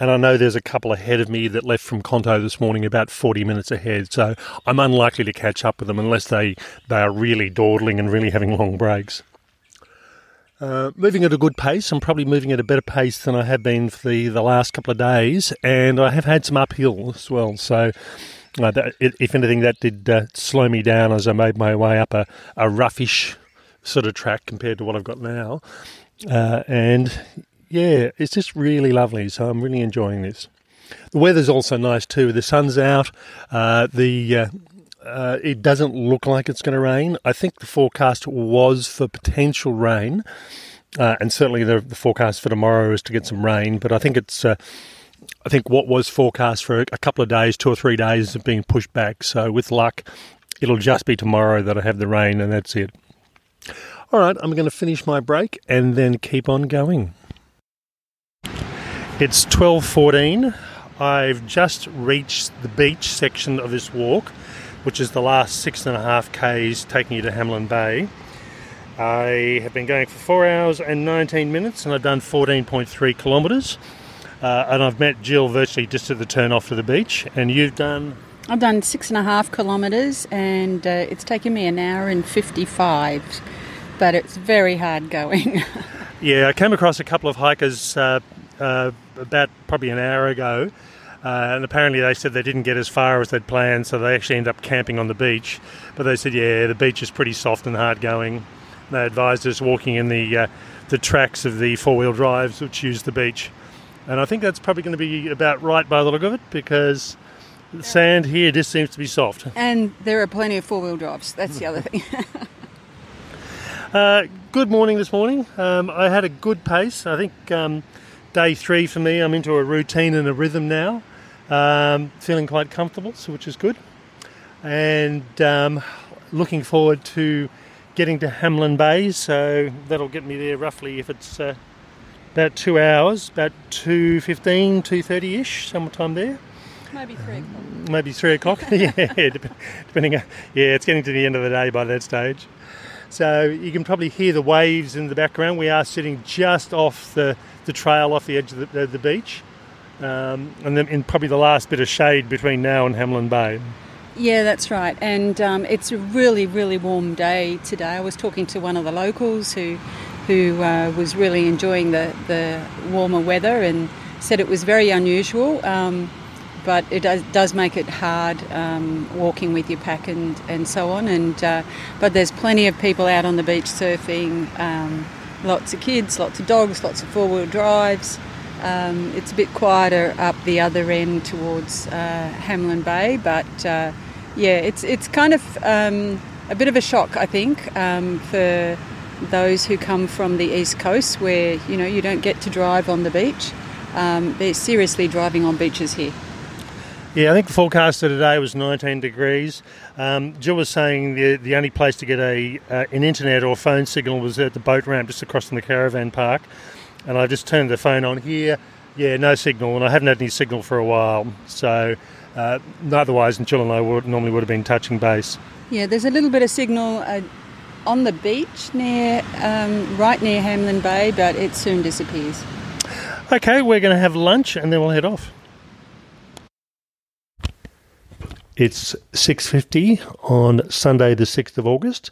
And I know there's a couple ahead of me that left from Conto this morning about 40 minutes ahead. So I'm unlikely to catch up with them unless they, they are really dawdling and really having long breaks. Uh, moving at a good pace. I'm probably moving at a better pace than I have been for the, the last couple of days. And I have had some uphill as well. So uh, that, if anything, that did uh, slow me down as I made my way up a, a roughish sort of track compared to what I've got now. Uh, and yeah, it's just really lovely. So I'm really enjoying this. The weather's also nice too. The sun's out. Uh, the uh, uh it doesn't look like it's going to rain. I think the forecast was for potential rain, uh, and certainly the, the, forecast for tomorrow is to get some rain. But I think it's uh, I think what was forecast for a couple of days, two or three days, is being pushed back. So with luck, it'll just be tomorrow that I have the rain, and that's it. All right, I'm going to finish my break and then keep on going. It's 12:14. I've just reached the beach section of this walk, which is the last six and a half k's taking you to Hamelin Bay. I have been going for four hours and 19 minutes, and I've done 14.3 kilometres. Uh, and I've met Jill virtually just at the turn off to the beach. And you've done I've done six and a half kilometres and uh, it's taken me an hour and 55 but it's very hard going. yeah, I came across a couple of hikers uh, uh, about probably an hour ago, uh, and apparently they said they didn't get as far as they'd planned, so they actually ended up camping on the beach. But they said, yeah, the beach is pretty soft and hard going. They advised us walking in the uh, the tracks of the four wheel drives which use the beach, and I think that's probably going to be about right by the look of it because. The sand here just seems to be soft. And there are plenty of four wheel drives. That's the other thing. Uh, good morning this morning. Um, I had a good pace. I think um, day three for me, I'm into a routine and a rhythm now. Um, feeling quite comfortable, so which is good. And um, looking forward to getting to Hamelin Bay. So that'll get me there roughly if it's uh, about two hours, about 2.15, 2.30 ish, sometime there. Maybe three o'clock. Maybe three o'clock. yeah, depending. Yeah, it's getting to the end of the day by that stage. So you can probably hear the waves in the background. We are sitting just off the, the trail, off the edge of the, the, beach, um, and then in probably the last bit of shade between now and Hamelin Bay. Yeah, that's right. And um, it's a really, really warm day today. I was talking to one of the locals who, who uh, was really enjoying the, the warmer weather and said it was very unusual. Um, but it does, make it hard um, walking with your pack and, and so on. And uh, but there's plenty of people out on the beach surfing. Um, lots of kids, lots of dogs, lots of four wheel drives. Um, it's a bit quieter up the other end towards uh, Hamelin Bay, but uh, yeah, it's it's kind of um, a bit of a shock, I think, um, for those who come from the east coast, where you know you don't get to drive on the beach. Um, they're seriously driving on beaches here. Yeah, I think the forecast for today was 19 degrees. Um, Jill was saying the the only place to get a uh, an internet or phone signal was at the boat ramp just across from the caravan park, and I just turned the phone on here. Yeah, no signal, and I haven't had any signal for a while. So, uh, otherwise, Jill and I would, normally would have been touching base. Yeah, there's a little bit of signal uh, on the beach near, um, right near Hamelin Bay, but it soon disappears. Okay, we're going to have lunch and then we'll head off. It's 6:50 on Sunday the 6th of August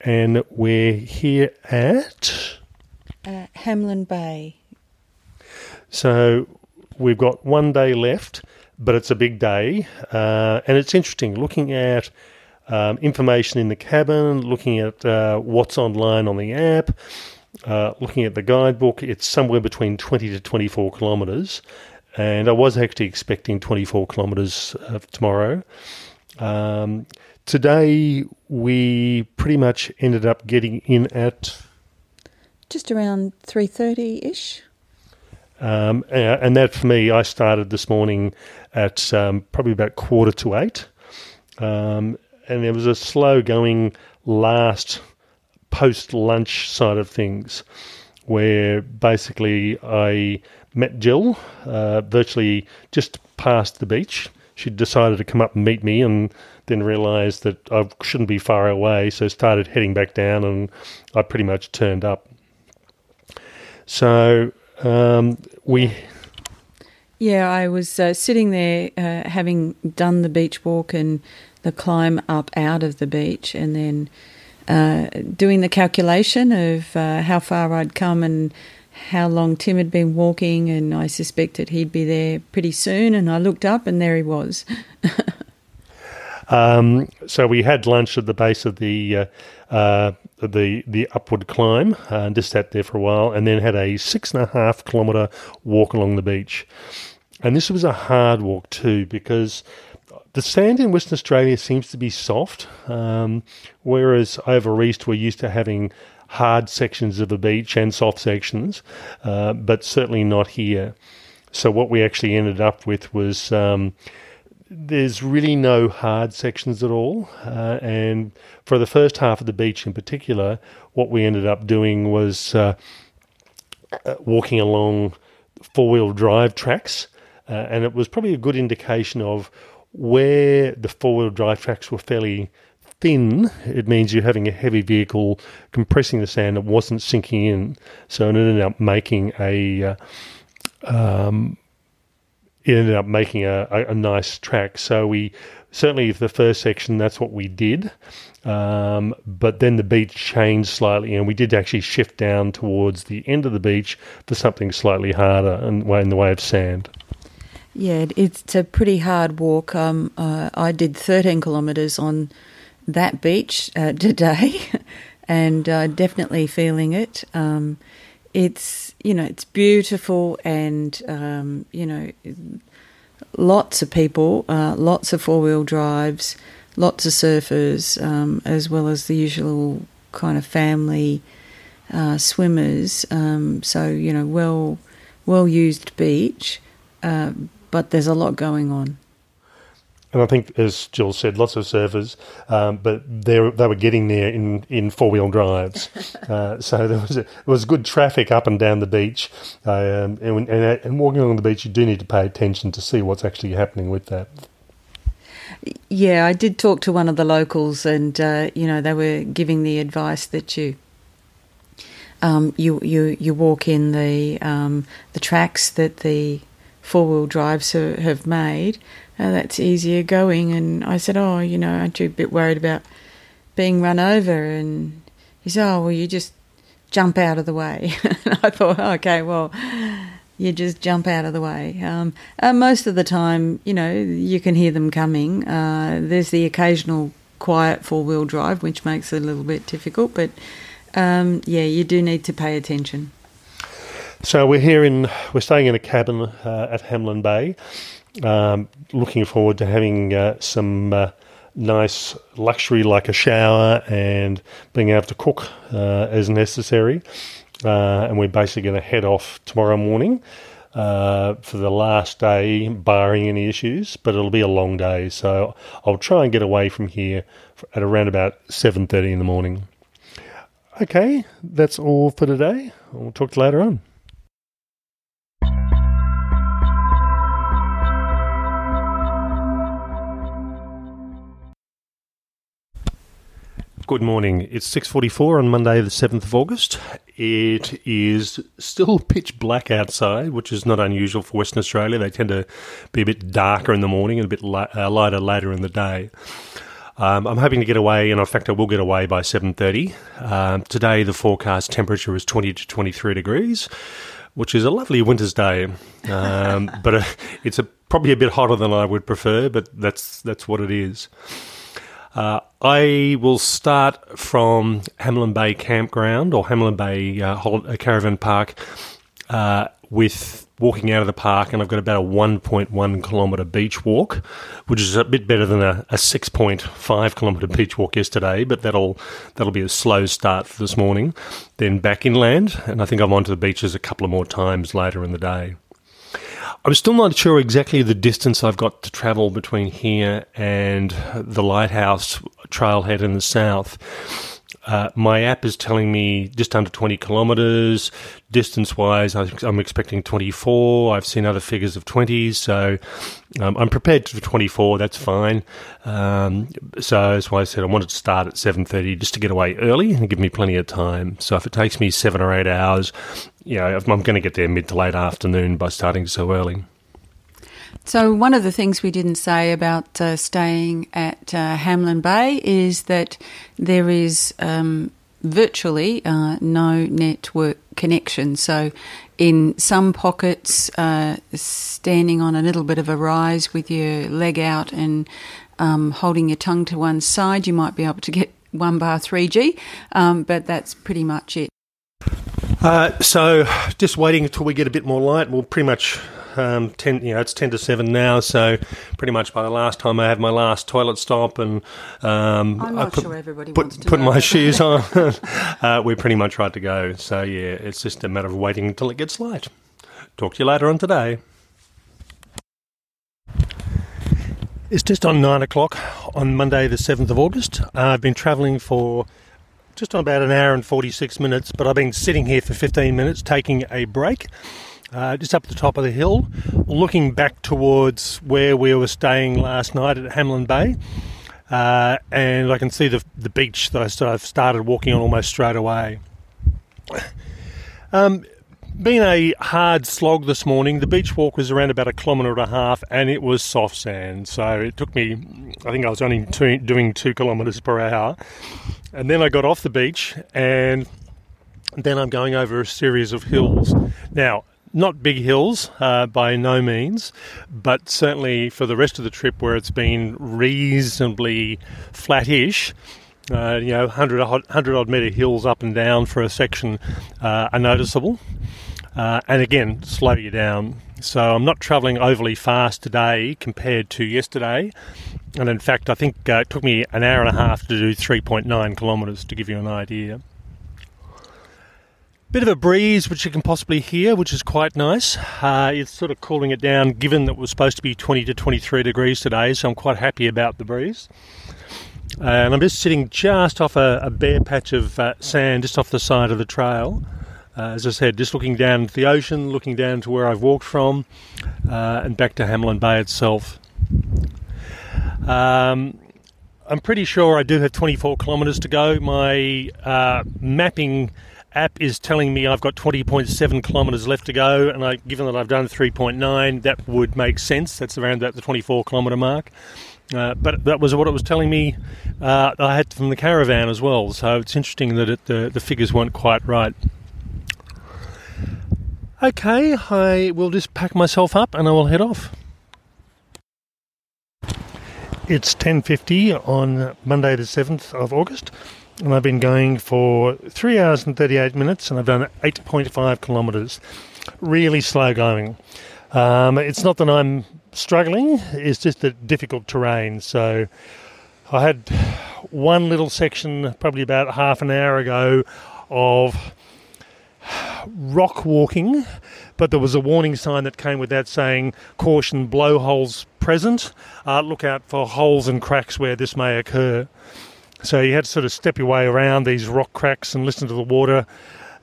and we're here at uh, Hamelin Bay. So we've got one day left, but it's a big day uh, and it's interesting looking at um, information in the cabin, looking at uh, what's online on the app, uh, looking at the guidebook. It's somewhere between 20 to 24 kilometres and I was actually expecting 24 kilometres uh, tomorrow. Um, today we pretty much ended up getting in at just around 3:30 ish. Um, and that for me, I started this morning at um, probably about quarter to eight, um, and there was a slow going last post lunch side of things, where basically I met Jill uh, virtually just past the beach. She decided to come up and meet me, and then realised that I shouldn't be far away, so started heading back down, and I pretty much turned up. So um, we. Yeah, I was uh, sitting there uh, having done the beach walk and the climb up out of the beach, and then uh, doing the calculation of uh, how far I'd come and how long Tim had been walking, and I suspected he'd be there pretty soon. And I looked up, and there he was. um, so we had lunch at the base of the uh, uh, the the upward climb, uh, and just sat there for a while, and then had a six and a half kilometre walk along the beach. And this was a hard walk too, because the sand in Western Australia seems to be soft, um, whereas over east we're used to having hard sections of the beach and soft sections, uh, but certainly not here. So what we actually ended up with was um, there's really no hard sections at all, uh, and for the first half of the beach in particular, what we ended up doing was uh, uh walking along four wheel drive tracks, uh, and it was probably a good indication of where the four wheel drive tracks were fairly thin, it means you're having a heavy vehicle compressing the sand that wasn't sinking in. So it ended up making a. Uh, um, it ended up making a, a, a, nice track. So we certainly the first section that's what we did, um, but then the beach changed slightly, and we did actually shift down towards the end of the beach for something slightly harder in, in the way of sand. Yeah, it's a pretty hard walk. Um, uh, I did 13 kilometres on that beach uh, today, and uh, definitely feeling it. Um, it's you know it's beautiful, and um, you know lots of people, uh, lots of four wheel drives, lots of surfers, um, as well as the usual kind of family uh, swimmers. Um, so you know well well used beach, uh, but there's a lot going on and I think, as Jill said, lots of surfers, um, but they they were getting there in, in four wheel drives, uh, so there was a, there was good traffic up and down the beach, um, and, and, and walking along the beach, you do need to pay attention to see what's actually happening with that. Yeah, I did talk to one of the locals, and uh, you know they were giving the advice that you. Um, you you you walk in the um, the tracks that the four wheel drives have made, oh, that's easier going. And I said, oh, you know, aren't you a bit worried about being run over? And he said, oh, well, you just jump out of the way. and I thought, okay, well, you just jump out of the way. Um, uh, most of the time, you know, you can hear them coming. Uh, there's the occasional quiet four wheel drive, which makes it a little bit difficult, but um, yeah, you do need to pay attention. So we're here in, we're staying in a cabin uh, at Hamelin Bay. Um, looking forward to having uh, some uh, nice luxury like a shower and being able to cook uh, as necessary. Uh, and we're basically going to head off tomorrow morning uh, for the last day, barring any issues. But it'll be a long day, so I'll try and get away from here at around about seven thirty in the morning. Okay, that's all for today. We'll talk to you later on. Good morning. It's 6:44 on Monday the 7th of August. It is still pitch black outside, which is not unusual for Western Australia. They tend to be a bit darker in the morning and a bit uh, lighter later in the day. Um, I'm hoping to get away, and in fact, I will get away by 7:30. Um, today, the forecast temperature is 20 to 23 degrees, which is a lovely winter's day. Um, but uh, it's a, probably a bit hotter than I would prefer, but that's that's what it is. Uh, I will start from Hamelin Bay Campground or Hamelin Bay uh, uh, Caravan Park uh, with walking out of the park, and I've got about a 1.1 kilometre beach walk, which is a bit better than a, a 6.5 kilometre beach walk yesterday. But that'll that'll be a slow start for this morning. Then back inland, and I think I'm onto the beaches a couple of more times later in the day. I'm still not sure exactly the distance I've got to travel between here and the lighthouse trailhead in the south. Uh, my app is telling me just under 20 kilometres. Distance wise, I'm expecting 24. I've seen other figures of 20s, so um, I'm prepared for 24. That's fine. Um, so that's why I said I wanted to start at 7:30 just to get away early and give me plenty of time. So if it takes me seven or eight hours, you know, I'm going to get there mid to late afternoon by starting so early. So, one of the things we didn't say about uh, staying at uh, Hamelin Bay is that there is um, virtually uh, no network connection. So, in some pockets, uh, standing on a little bit of a rise with your leg out and um, holding your tongue to one side, you might be able to get one bar 3G, um, but that's pretty much it. Uh, so, just waiting until we get a bit more light. We'll pretty much um, ten, you know, it's ten to seven now, so pretty much by the last time I have my last toilet stop and um, I'm not put, sure everybody put, wants to put my shoes on, uh, we're pretty much right to go. So yeah, it's just a matter of waiting until it gets light. Talk to you later on today. It's just on nine o'clock on Monday, the seventh of August. Uh, I've been travelling for just on about an hour and 46 minutes, but I've been sitting here for 15 minutes taking a break uh, just up the top of the hill, looking back towards where we were staying last night at Hamelin Bay. Uh, and I can see the, the beach that I sort of started walking on almost straight away. Um, being a hard slog this morning, the beach walk was around about a kilometre and a half, and it was soft sand. So it took me, I think I was only two, doing two kilometres per hour. And then I got off the beach, and then I'm going over a series of hills. Now, not big hills uh, by no means, but certainly for the rest of the trip where it's been reasonably flattish, uh, you know, 100, 100 odd metre hills up and down for a section uh, are noticeable. Uh, and again, slow you down. So I'm not travelling overly fast today compared to yesterday. And in fact, I think uh, it took me an hour and a half to do 3.9 kilometres to give you an idea. Bit of a breeze, which you can possibly hear, which is quite nice. Uh, it's sort of cooling it down, given that it was supposed to be 20 to 23 degrees today, so I'm quite happy about the breeze. Uh, and I'm just sitting just off a, a bare patch of uh, sand, just off the side of the trail. Uh, as I said, just looking down the ocean, looking down to where I've walked from, uh, and back to Hamelin Bay itself. Um, I'm pretty sure I do have 24 kilometres to go. My uh, mapping app is telling me I've got 20.7 kilometres left to go, and I, given that I've done 3.9, that would make sense. That's around that the 24 kilometre mark. Uh, but that was what it was telling me. Uh, I had from the caravan as well, so it's interesting that it, the the figures weren't quite right. Okay, I will just pack myself up and I will head off. It's 10:50 on Monday the 7th of August, and I've been going for 3 hours and 38 minutes and I've done 8.5 kilometers. Really slow going. Um, it's not that I'm struggling, it's just the difficult terrain. So I had one little section probably about half an hour ago of rock walking, but there was a warning sign that came with that saying caution blowholes present. Uh, look out for holes and cracks where this may occur. So you had to sort of step your way around these rock cracks and listen to the water.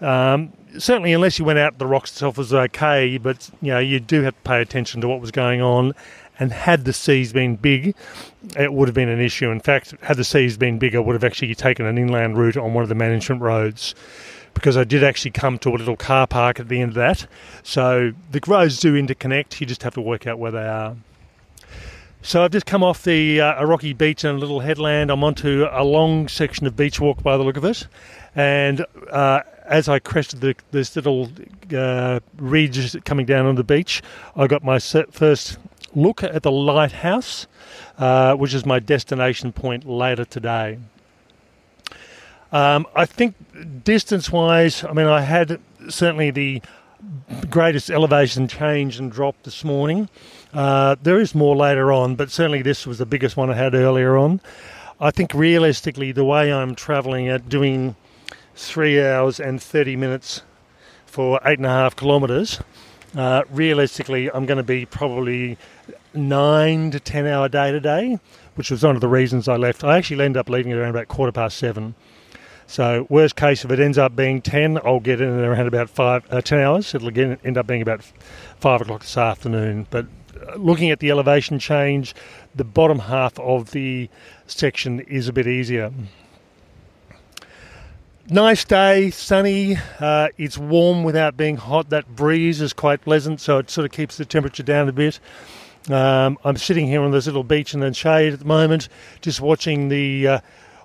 Um, certainly, unless you went out, the rock itself was okay, but you know you do have to pay attention to what was going on. And had the seas been big, it would have been an issue. In fact, had the seas been bigger, would have actually taken an inland route on one of the management roads because I did actually come to a little car park at the end of that. So the roads do interconnect, you just have to work out where they are. So I've just come off the uh, a rocky beach and a little headland. I'm onto a long section of beach walk by the look of it, and uh, as I crested the, this little uh, ridge coming down on the beach, I got my first look at the lighthouse, uh, which is my destination point later today. Um, I think distance wise, I mean, I had certainly the greatest elevation change and drop this morning. Uh, there is more later on, but certainly this was the biggest one I had earlier on. I think realistically, the way I'm travelling at doing three hours and 30 minutes for eight and a half kilometres, uh, realistically, I'm going to be probably nine to 10 hour day today, which was one of the reasons I left. I actually ended up leaving at around about quarter past seven. So worst case, if it ends up being 10, I'll get in around about five, uh, 10 hours. It'll again end up being about 5 o'clock this afternoon. But uh, looking at the elevation change, the bottom half of the section is a bit easier. Nice day, sunny. Uh, it's warm without being hot. That breeze is quite pleasant, so it sort of keeps the temperature down a bit. Um, I'm sitting here on this little beach in the shade at the moment, just watching the uh,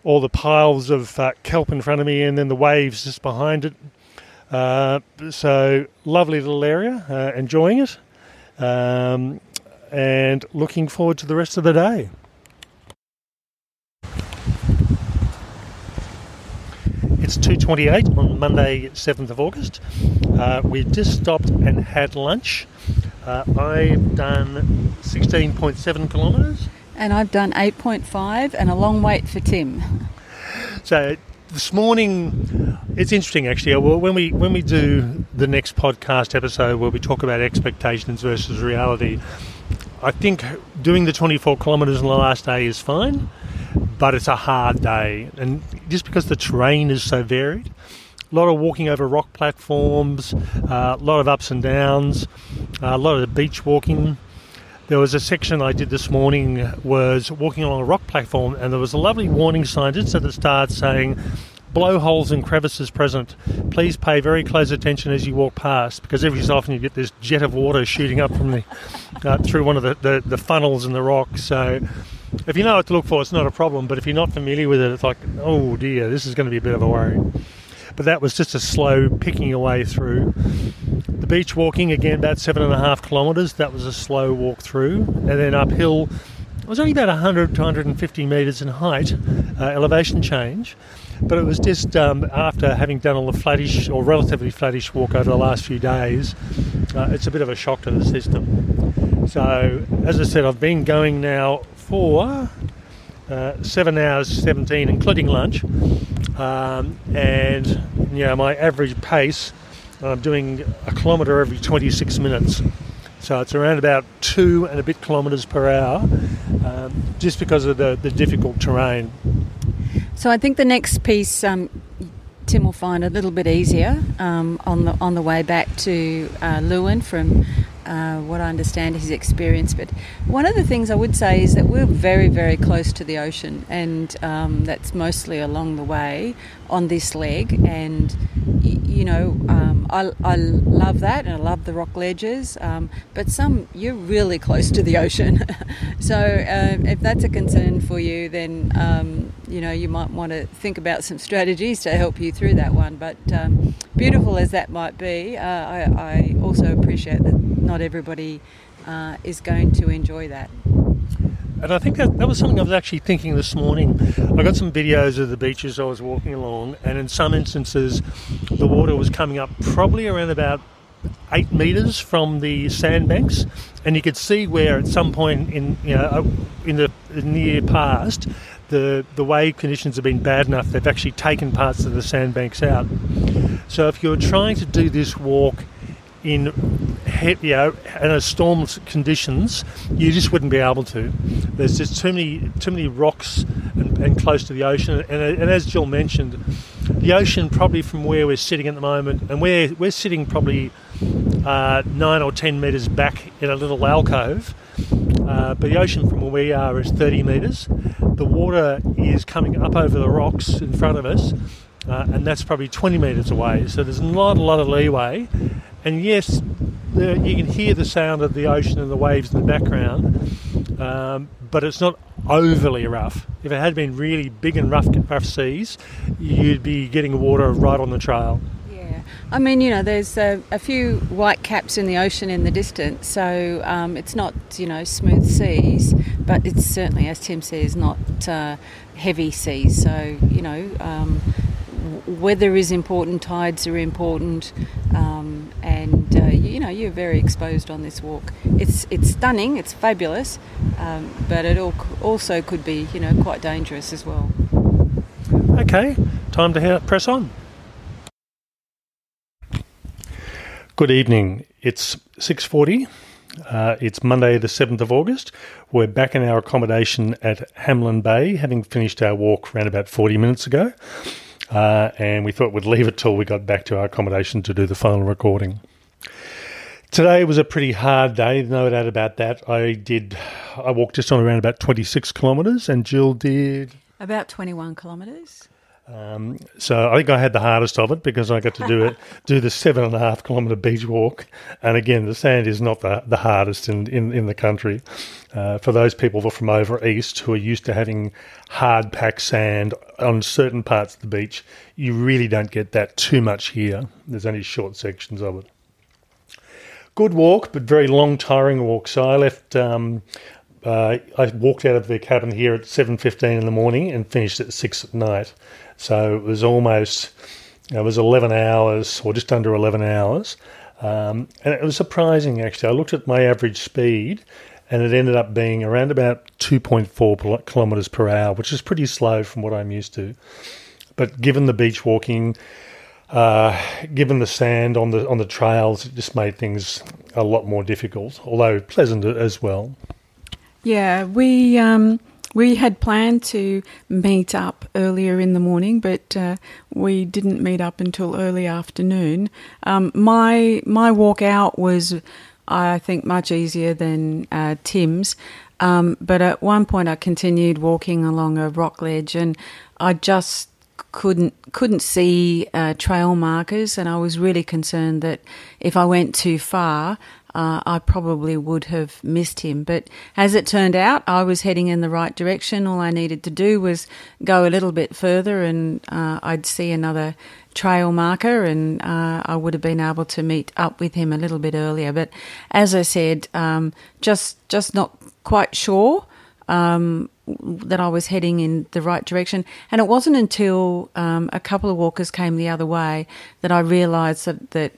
all the piles of uh, kelp in front of me and then the waves just behind it. Uh, so lovely little area, uh, enjoying it, um, and looking forward to the rest of the day. It's 2.28 on Monday 7th of August. Uh, we've just stopped and had lunch. Uh, I've done 16.7 kilometres and I've done 8.5 and a long wait for Tim. So this morning, it's interesting actually. When we when we do the next podcast episode where we talk about expectations versus reality, I think doing the 24 kilometres on the last day is fine, but it's a hard day, and just because the terrain is so varied. A lot of walking over rock platforms, uh, a lot of ups and downs, uh, a lot of beach walking, there was a section I did this morning was walking along a rock platform and there was a lovely warning sign just at the start saying blowholes and crevices present. Please pay very close attention as you walk past because every so often you get this jet of water shooting up from the uh, through one of the, the, the, funnels in the rock. So if you know what to look for, it's not a problem. But if you're not familiar with it, it's like, oh dear, this is going to be a bit of a worry. But that was just a slow picking away through. The beach walking, again, about seven and a half kilometres. That was a slow walk through. And then uphill, it was only about 100 to 150 metres in height, uh, elevation change. But it was just um, after having done all the flattish or relatively flattish walk over the last few days, uh, it's a bit of a shock to the system. So, as I said, I've been going now for uh, seven hours 17, including lunch. Um, and you know, my average pace, I'm doing a kilometre every 26 minutes. So it's around about two and a bit kilometres per hour, um, just because of the, the difficult terrain. So I think the next piece um, Tim will find a little bit easier um, on the on the way back to uh, Leeuwin from uh, what I understand his experience. But one of the things I would say is that we're very, very close to the ocean, and um, that's mostly along the way on this leg. And you know, um, I, I love that, and I love the rock ledges. Um, but some you're really close to the ocean, so um, if that's a concern for you, then um, you know, you might want to think about some strategies to help you through that one. But um, beautiful as that might be, uh, I, I, also appreciate that not everybody uh, is going to enjoy that. And I think that, that was something I was actually thinking this morning. I got some videos of the beaches I was walking along, and in some instances, the water was coming up probably around about eight metres from the sandbanks, and you could see where at some point in you know in the near past the the wave conditions have been bad enough they've actually taken parts of the sandbanks out. So if you're trying to do this walk in you know, in a storm conditions, you just wouldn't be able to. There's just too many too many rocks and, and close to the ocean. And, and, as Jill mentioned, the ocean probably from where we're sitting at the moment, and we're we're sitting probably uh, nine or ten metres back in a little alcove. Uh, but the ocean from where we are is 30 metres. The water is coming up over the rocks in front of us, uh, and that's probably 20 metres away. So there's not a lot of leeway. And yes, the, you can hear the sound of the ocean and the waves in the background, um, but it's not overly rough. If it had been really big and rough, rough seas, you'd be getting water right on the trail. Yeah, I mean, you know, there's a, a few white caps in the ocean in the distance, so um, it's not, you know, smooth seas, but it's certainly, as Tim says, not uh, heavy seas. So, you know, um, weather is important, tides are important, um, and uh, you, know you're very exposed on this walk. It's it's stunning, it's fabulous, um, but it all, also could be you know quite dangerous as well. Okay, time to press on. Good evening. It's six forty. Uh, it's Monday, the 7th of August. We're back in our accommodation at Hamelin Bay, having finished our walk around about 40 minutes ago uh, and we thought we'd leave it till we got back to our accommodation to do the final recording. Today was a pretty hard day, no doubt about that. I did, I walked just on around about 26 kilometres, and Jill did about 21 kilometres. Um, so I think I had the hardest of it because I got to do it, do the seven and a half kilometre beach walk. And again, the sand is not the, the hardest in, in, in the country. Uh, for those people from over east who are used to having hard packed sand on certain parts of the beach, you really don't get that too much here. There's only short sections of it. Good walk, but very long, tiring walk. So I left. Um, uh, I walked out of the cabin here at seven fifteen in the morning and finished at six at night. So it was almost, it was 11 hours or just under 11 hours. Um, and it was surprising actually. I looked at my average speed and it ended up being around about 2.4 kilometres per hour, which is pretty slow from what I'm used to. But given the beach walking, uh, given the sand on the on the trails, it just made things a lot more difficult, although pleasant as well. Yeah, we um, we had planned to meet up earlier in the morning, but uh, we didn't meet up until early afternoon. Um, my my walk out was, I think, much easier than uh, Tim's. Um, but at one point, I continued walking along a rock ledge, and I just couldn't couldn't see uh, trail markers, and I was really concerned that if I went too far, uh, I probably would have missed him. But as it turned out, I was heading in the right direction. All I needed to do was go a little bit further, and uh, I'd see another trail marker, and uh, I would have been able to meet up with him a little bit earlier. But as I said, um, just just not quite sure. Um, that I was heading in the right direction. And it wasn't until um, a couple of walkers came the other way that I realised that, that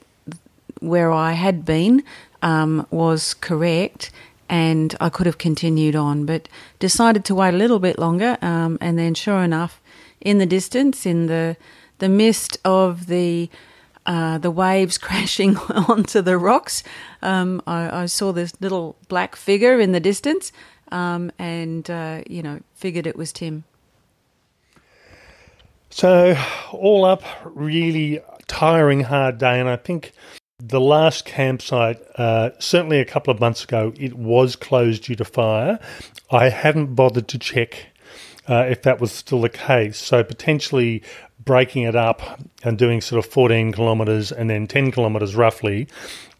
where I had been um, was correct and I could have continued on, but decided to wait a little bit longer. Um, and then, sure enough, in the distance, in the the mist of the uh, the waves crashing onto the rocks, um, I, I, saw this little black figure in the distance, um, and uh, you know, figured it was Tim. So, all up, really tiring, hard day, and I think the last campsite, uh, certainly a couple of months ago, it was closed due to fire. I hadn't bothered to check uh, if that was still the case. So potentially breaking it up and doing sort of 14 kilometres and then 10 kilometres roughly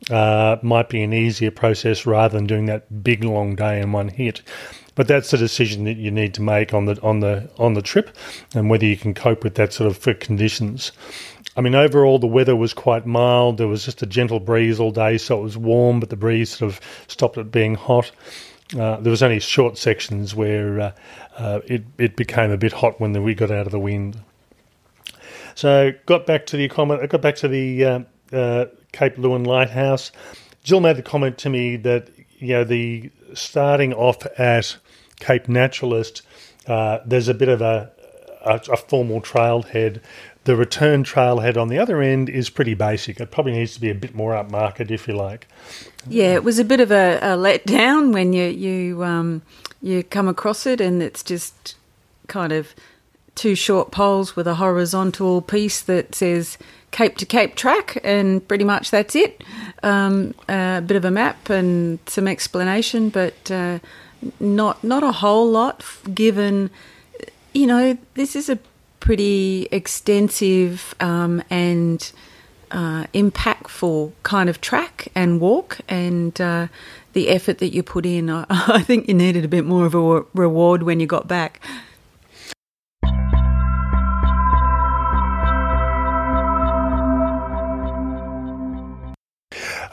uh, might be an easier process rather than doing that big long day in one hit. But that's the decision that you need to make on the on the on the trip, and whether you can cope with that sort of conditions. I mean, overall, the weather was quite mild. There was just a gentle breeze all day, so it was warm, but the breeze sort of stopped it being hot. Uh, there was only short sections where uh, uh, it, it became a bit hot when the, we got out of the wind. So got back to the comment. I got back to the uh, uh, Cape Leeuwin Lighthouse. Jill made the comment to me that you know the starting off at Cape Naturaliste, uh, there's a bit of a, a, a formal trailhead the return trailhead on the other end is pretty basic. It probably needs to be a bit more upmarket, if you like. Yeah, it was a bit of a, a letdown when you you um, you come across it, and it's just kind of two short poles with a horizontal piece that says Cape to Cape track, and pretty much that's it. Um, a bit of a map and some explanation, but uh, not not a whole lot. Given you know this is a pretty extensive um, and uh, impactful kind of track and walk, and uh, the effort that you put in. I, I think you needed a bit more of a reward when you got back.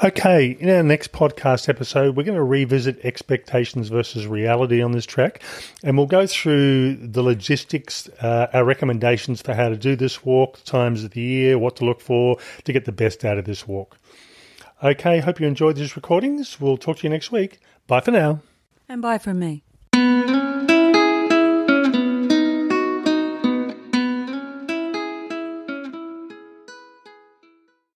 Okay, in our next podcast episode, we're going to revisit expectations versus reality on this track, and we'll go through the logistics, uh, our recommendations for how to do this walk, the times of the year, what to look for to get the best out of this walk. Okay, hope you enjoyed these recordings. We'll talk to you next week. Bye for now. And bye from me.